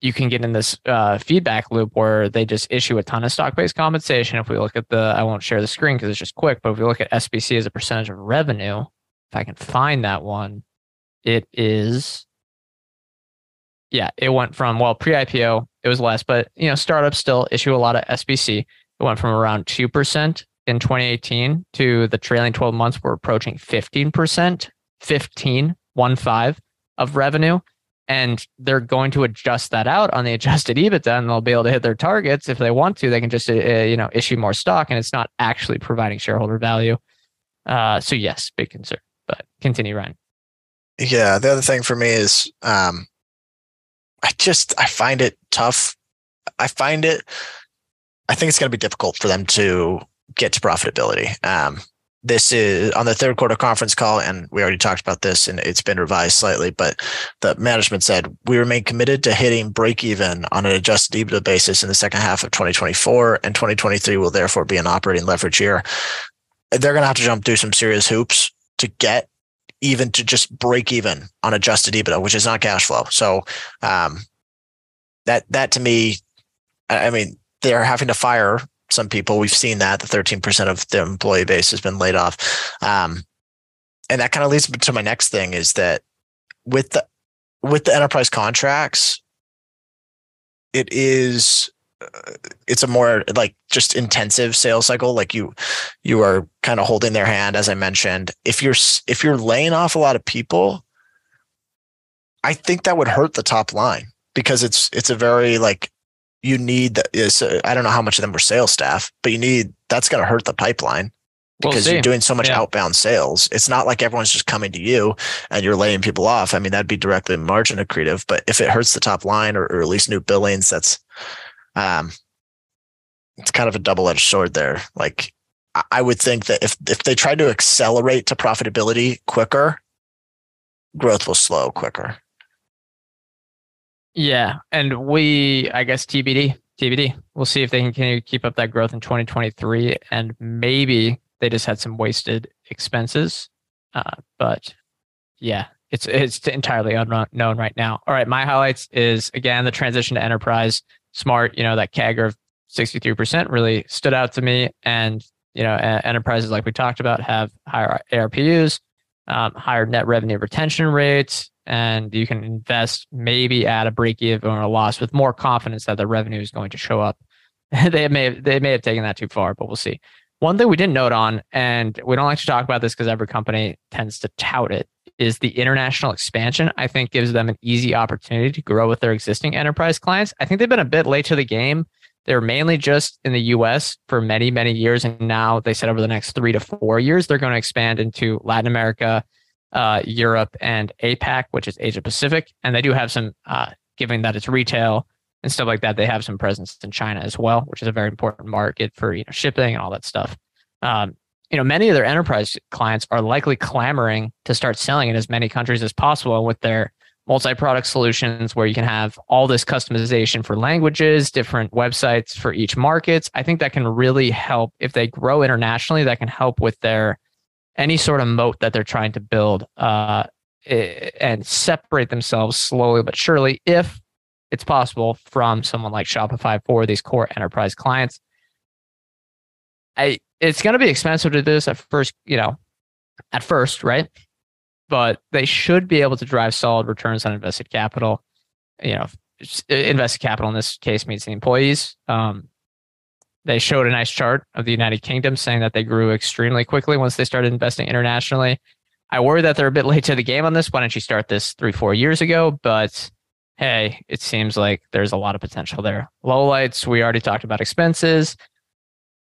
you can get in this uh, feedback loop where they just issue a ton of stock based compensation. If we look at the, I won't share the screen because it's just quick, but if we look at SBC as a percentage of revenue, if I can find that one, it is yeah, it went from well pre-IPO it was less, but you know startups still issue a lot of SBC. It went from around two percent in 2018 to the trailing 12 months we're approaching 15 percent, 15 one five of revenue, and they're going to adjust that out on the adjusted EBITDA, and they'll be able to hit their targets if they want to. They can just uh, you know issue more stock, and it's not actually providing shareholder value. Uh, so yes, big concern. But continue, Ryan. Yeah, the other thing for me is um, I just I find it tough. I find it. I think it's going to be difficult for them to get to profitability. Um, this is on the third quarter conference call, and we already talked about this, and it's been revised slightly. But the management said we remain committed to hitting break even on an adjusted EBITDA basis in the second half of 2024, and 2023 will therefore be an operating leverage year. They're going to have to jump through some serious hoops to get even to just break even on adjusted EBITDA, which is not cash flow. So um, that that to me, I mean, they're having to fire some people. We've seen that the 13% of the employee base has been laid off. Um, and that kind of leads to my next thing is that with the with the enterprise contracts, it is it's a more like just intensive sales cycle like you you are kind of holding their hand as i mentioned if you're if you're laying off a lot of people i think that would hurt the top line because it's it's a very like you need that is i don't know how much of them were sales staff but you need that's going to hurt the pipeline because we'll you're doing so much yeah. outbound sales. It's not like everyone's just coming to you and you're laying people off. I mean, that'd be directly margin accretive, but if it hurts the top line or, or at least new billings, that's um, it's kind of a double edged sword there. Like I would think that if if they try to accelerate to profitability quicker, growth will slow quicker. Yeah, and we, I guess TBD, TBD. We'll see if they can continue to keep up that growth in 2023, and maybe they just had some wasted expenses. Uh, but yeah, it's it's entirely unknown right now. All right, my highlights is again the transition to enterprise smart, you know, that CAGR of 63% really stood out to me. And, you know, enterprises like we talked about have higher ARPUs, um, higher net revenue retention rates, and you can invest maybe at a break even or a loss with more confidence that the revenue is going to show up. they may have, they may have taken that too far, but we'll see. One thing we didn't note on, and we don't like to talk about this because every company tends to tout it, is the international expansion. I think gives them an easy opportunity to grow with their existing enterprise clients. I think they've been a bit late to the game. They're mainly just in the US for many, many years. And now they said over the next three to four years, they're going to expand into Latin America, uh, Europe, and APAC, which is Asia Pacific. And they do have some, uh, given that it's retail and stuff like that, they have some presence in China as well, which is a very important market for you know shipping and all that stuff. Um, you know, many of their enterprise clients are likely clamoring to start selling in as many countries as possible with their multi-product solutions where you can have all this customization for languages, different websites for each markets. I think that can really help if they grow internationally, that can help with their any sort of moat that they're trying to build uh, and separate themselves slowly but surely if it's possible from someone like Shopify for these core enterprise clients. I it's going to be expensive to do this at first, you know, at first, right? But they should be able to drive solid returns on invested capital. You know, invested capital in this case means the employees. Um, they showed a nice chart of the United Kingdom saying that they grew extremely quickly once they started investing internationally. I worry that they're a bit late to the game on this. Why didn't you start this three, four years ago? But hey, it seems like there's a lot of potential there. Lowlights, we already talked about expenses.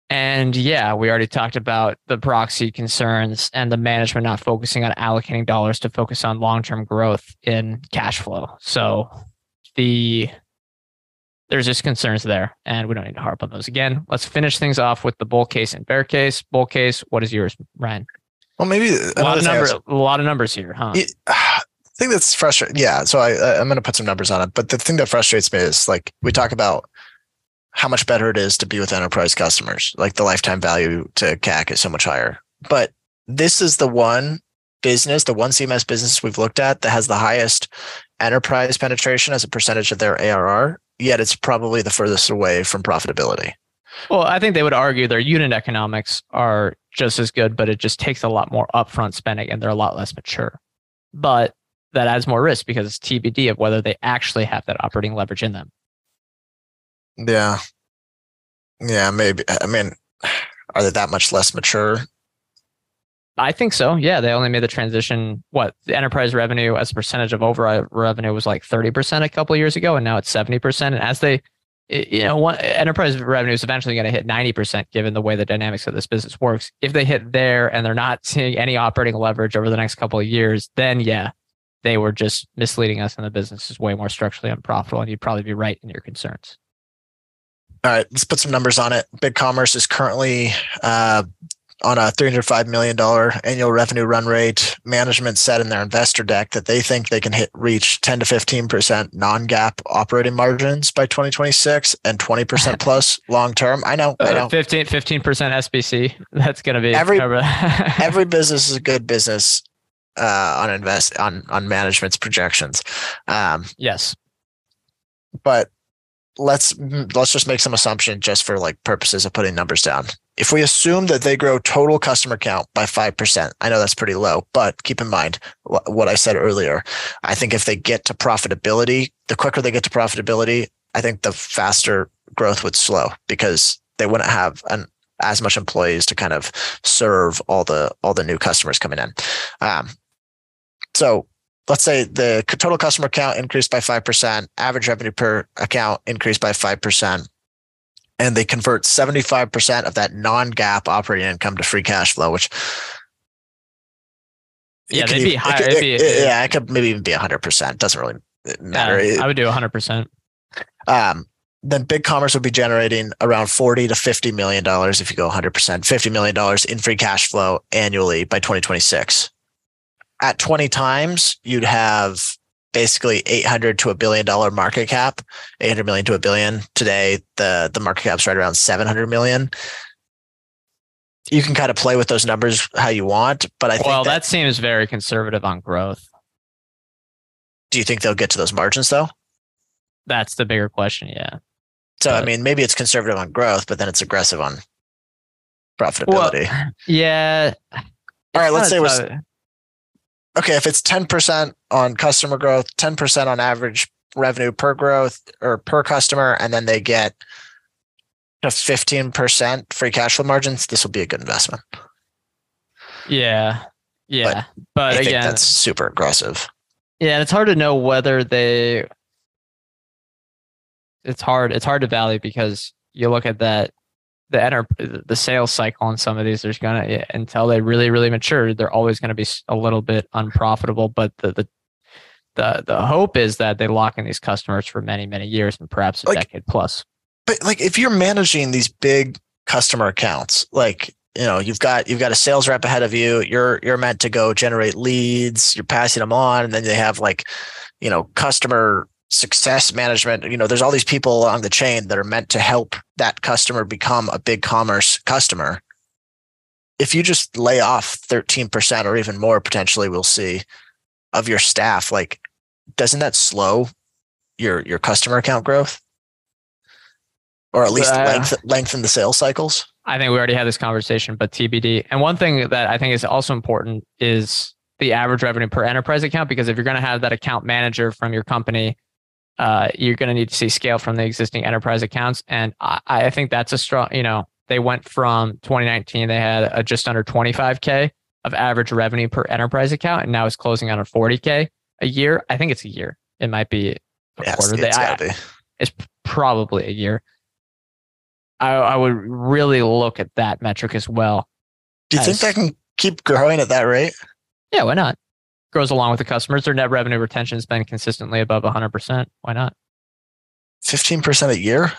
And yeah, we already talked about the proxy concerns and the management not focusing on allocating dollars to focus on long term growth in cash flow. So the there's just concerns there, and we don't need to harp on those again. Let's finish things off with the bull case and bear case. Bull case, what is yours, Ryan? Well, maybe a lot of numbers. A lot of numbers here, huh? It, I think that's frustrating. Yeah, so I I'm going to put some numbers on it, but the thing that frustrates me is like we talk about how much better it is to be with enterprise customers. Like the lifetime value to CAC is so much higher. But this is the one business, the one CMS business we've looked at that has the highest enterprise penetration as a percentage of their ARR, yet it's probably the furthest away from profitability. Well, I think they would argue their unit economics are just as good, but it just takes a lot more upfront spending and they're a lot less mature. But that adds more risk because it's TBD of whether they actually have that operating leverage in them. Yeah. Yeah, maybe. I mean, are they that much less mature? I think so. Yeah, they only made the transition. What the enterprise revenue as a percentage of overall revenue was like thirty percent a couple years ago, and now it's seventy percent. And as they, you know, one, enterprise revenue is eventually going to hit ninety percent, given the way the dynamics of this business works. If they hit there and they're not seeing any operating leverage over the next couple of years, then yeah, they were just misleading us, and the business is way more structurally unprofitable. And you'd probably be right in your concerns. All right, let's put some numbers on it. BigCommerce is currently uh, on a $305 million annual revenue run rate. Management said in their investor deck that they think they can hit reach 10 to 15% non-GAAP operating margins by 2026 and 20% plus long term. I know, I uh, know. 15, 15% SBC. That's going to be every, every business is a good business uh, on invest on, on management's projections. Um, yes. But let's let's just make some assumption just for like purposes of putting numbers down. If we assume that they grow total customer count by 5%, I know that's pretty low, but keep in mind what I said earlier. I think if they get to profitability, the quicker they get to profitability, I think the faster growth would slow because they wouldn't have an as much employees to kind of serve all the all the new customers coming in. Um, so let's say the total customer count increased by 5%, average revenue per account increased by 5%, and they convert 75% of that non GAAP operating income to free cash flow, which yeah, they'd be higher. It, it, it, yeah, it could maybe even be 100%. Doesn't really matter. Yeah, I would do 100%. Um, then BigCommerce would be generating around 40 to 50 million dollars if you go 100%, 50 million dollars in free cash flow annually by 2026 at 20 times, you'd have basically 800 to a billion dollar market cap, 800 million to a billion. Today, the, the market cap's right around 700 million. You can kind of play with those numbers how you want, but I think well, that, that seems very conservative on growth. Do you think they'll get to those margins though? That's the bigger question. Yeah. So, but, I mean, maybe it's conservative on growth, but then it's aggressive on profitability. Well, yeah. All right. Let's say we're, okay, if it's 10% on customer growth, 10% on average revenue per growth or per customer, and then they get a 15% free cash flow margins, this will be a good investment. Yeah. Yeah. But, but again, that's super aggressive. Yeah. And it's hard to know whether they, it's hard, it's hard to value because you look at that the enter the sales cycle on some of these there's gonna until they really really mature they're always going to be a little bit unprofitable but the, the the the hope is that they lock in these customers for many many years and perhaps a like, decade plus. But like if you're managing these big customer accounts like you know you've got you've got a sales rep ahead of you you're you're meant to go generate leads you're passing them on and then they have like you know customer success management. You know there's all these people along the chain that are meant to help that customer become a BigCommerce customer. If you just lay off 13% or even more potentially we'll see of your staff like doesn't that slow your your customer account growth? Or at least uh, length, lengthen the sales cycles? I think we already had this conversation but tbd and one thing that i think is also important is the average revenue per enterprise account because if you're going to have that account manager from your company uh, you're going to need to see scale from the existing enterprise accounts. And I, I, think that's a strong, you know, they went from 2019, they had a just under 25K of average revenue per enterprise account, and now it's closing on a 40k a year. I think it's a year. It might be a Yes, quarter. it's They- I- be. it's probably a year. I, I would really look at that metric as well. Do you think as- that can keep growing at that rate? Yeah, why not? Grows along with the customers. Their net revenue retention has been consistently above 100%. Why not? 15% a year?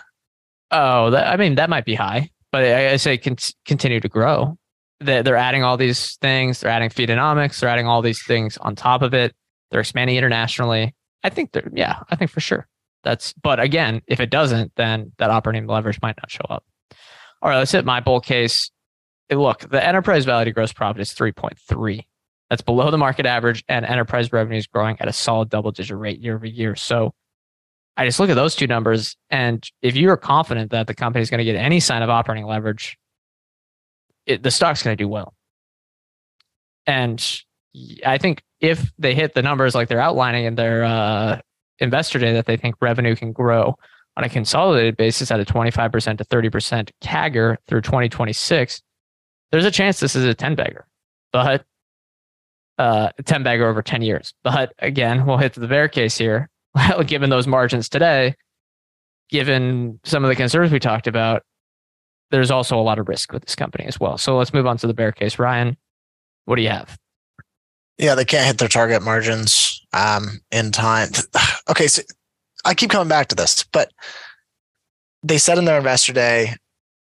Oh, that, I mean, that might be high, but I, I say con- continue to grow. They, they're adding all these things. They're adding Feedonomics. They're adding all these things on top of it. They're expanding internationally. I think they're, yeah, I think for sure. That's, but again, if it doesn't, then that operating leverage might not show up. All right, let's hit my bull case. Look, the enterprise value to gross profit is 3.3. That's below the market average, and enterprise revenue is growing at a solid double digit rate year over year. So I just look at those two numbers, and if you are confident that the company is going to get any sign of operating leverage, it, the stock's going to do well. And I think if they hit the numbers like they're outlining in their uh, investor day, that they think revenue can grow on a consolidated basis at a 25% to 30% CAGR through 2026, there's a chance this is a 10 bagger, but uh, 10 bagger over 10 years. But again, we'll hit the bear case here. given those margins today, given some of the concerns we talked about, there's also a lot of risk with this company as well. So let's move on to the bear case. Ryan, what do you have? Yeah, they can't hit their target margins um, in time. Okay, so I keep coming back to this, but they said in their investor day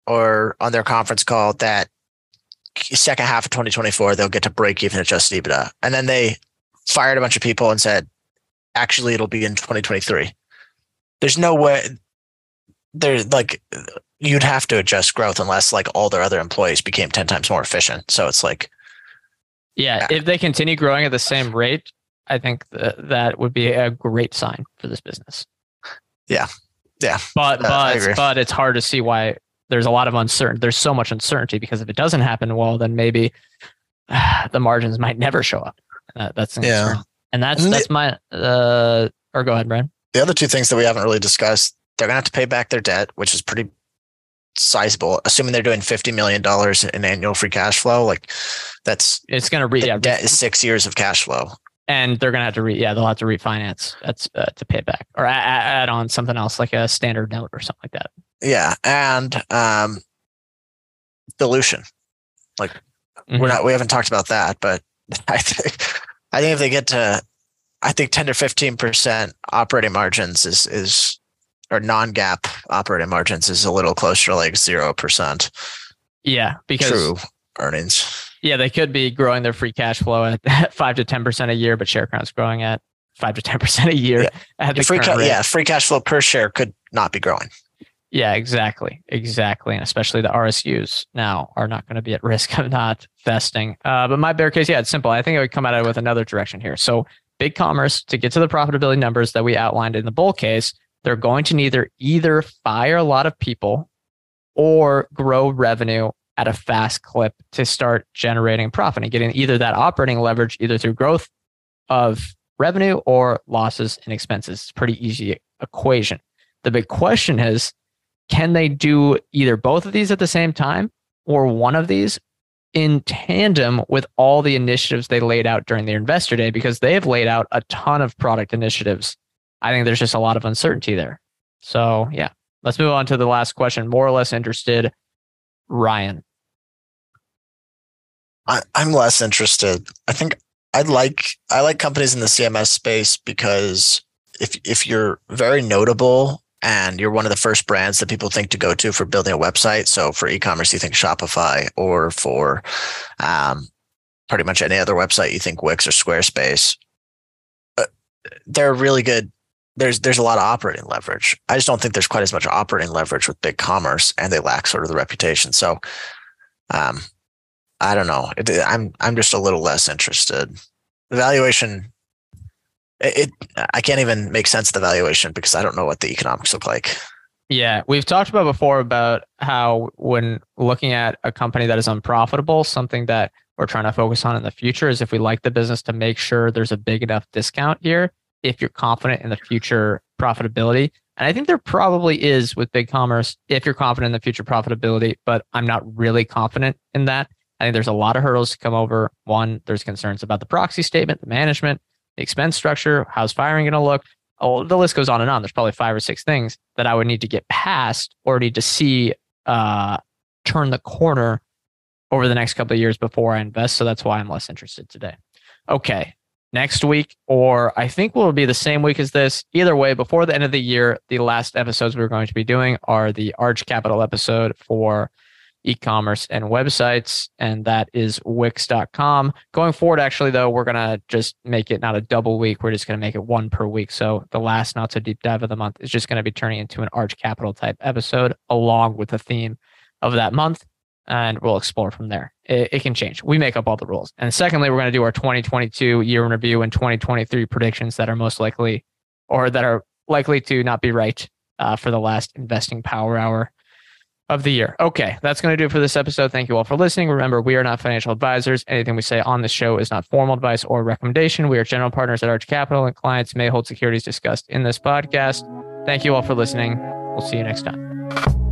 or on their conference call that second half of 2024 they'll get to break even adjusted EBITDA, and then they fired a bunch of people and said, actually, it'll be in 2023. There's no way. There's like you'd have to adjust growth unless like all their other employees became 10 times more efficient. So it's like Yeah, if they continue growing at the same rate, I think th- that would be a great sign for this business. Yeah. Yeah. But Uh, but but it's hard to see why there's a lot of uncertainty. There's so much uncertainty because if it doesn't happen, well, then maybe the margins might never show up. Uh, that's an Yeah. concern. and that's And that's my uh. Or go ahead, Brian. the other two things that we haven't really discussed, they're going to have to pay back their debt, which is pretty sizable, assuming they're doing $50 million in annual free cash flow. Like that's It's gonna re the yeah, debt is six years of cash flow. and they're gonna have to re yeah they'll have to refinance that's uh, to pay it back or add on something else like a standard note or something like that. Yeah. And um, dilution. Mhm. We're not, we haven't talked about that, but I think, I think if they get to, I think 10 to 15% operating margins is, is, or non-GAAP operating margins is a little closer to like 0% Yeah, because true earnings. yeah they could be growing their free cash flow at five to ten percent a year, but share count's growing at five to ten percent a year Yeah. at the free ca- yeah, free cash flow per share could not be growing. Yeah, exactly. Exactly. And especially the RSUs now are not going to be at risk of not vesting. Uh, but my bear case, yeah, it's simple. I think I would come at it with another direction here. So, BigCommerce to get to the profitability numbers that we outlined in the bull case, they're going to neither either fire a lot of people or grow revenue at a fast clip to start generating profit and getting either that operating leverage either through growth of revenue or losses in expenses. It's pretty easy equation. The big question is can they do either both of these at the same time or one of these in tandem with all the initiatives they laid out during their investor day because they have laid out a ton of product initiatives. I think there's just a lot of uncertainty there. So, yeah, let's move on to the last question. More or less interested, Ryan. I, I'm less interested. I think I like I like companies in the CMS space because if if you're very notable and you're one of the first brands that people think to go to for building a website. So for e-commerce, you think Shopify, or for um, pretty much any other website, you think Wix or Squarespace. Uh, they're really good. There's there's a lot of operating leverage. I just don't think there's quite as much operating leverage with BigCommerce, and they lack sort of the reputation. So, um, I don't know. It, I'm I'm just a little less interested. The valuation, it, I can't even make sense of the valuation because I don't know what the economics look like. Yeah, we've talked about before about how when looking at a company that is unprofitable, something that we're trying to focus on in the future is if we like the business to make sure there's a big enough discount here if you're confident in the future profitability. And I think there probably is with BigCommerce if you're confident in the future profitability, but I'm not really confident in that. I think there's a lot of hurdles to come over. One, there's concerns about the proxy statement, the management, the expense structure, how's firing going to look. Oh, the list goes on and on. There's probably five or six things that I would need to get past or need to see uh, turn the corner over the next couple of years before I invest. So that's why I'm less interested today. Okay. Next week, or I think will be the same week as this. Either way, before the end of the year, the last episodes we're going to be doing are the Arch Capital episode for e-commerce and websites, and that is Wix.com. Going forward, actually, though, we're gonna just make it not a double week. We're just gonna make it one per week. So the last not so deep dive of the month is just gonna be turning into an Arch Capital type episode along with the theme of that month. And we'll explore from there. It, it can change. We make up all the rules. And secondly, we're going to do our 2022 year in review and 2023 predictions that are most likely or that are likely to not be right uh, for the last investing power hour of the year. Okay, that's going to do it for this episode. Thank you all for listening. Remember, we are not financial advisors. Anything we say on the show is not formal advice or recommendation. We are general partners at Arch Capital, and clients may hold securities discussed in this podcast. Thank you all for listening. We'll see you next time.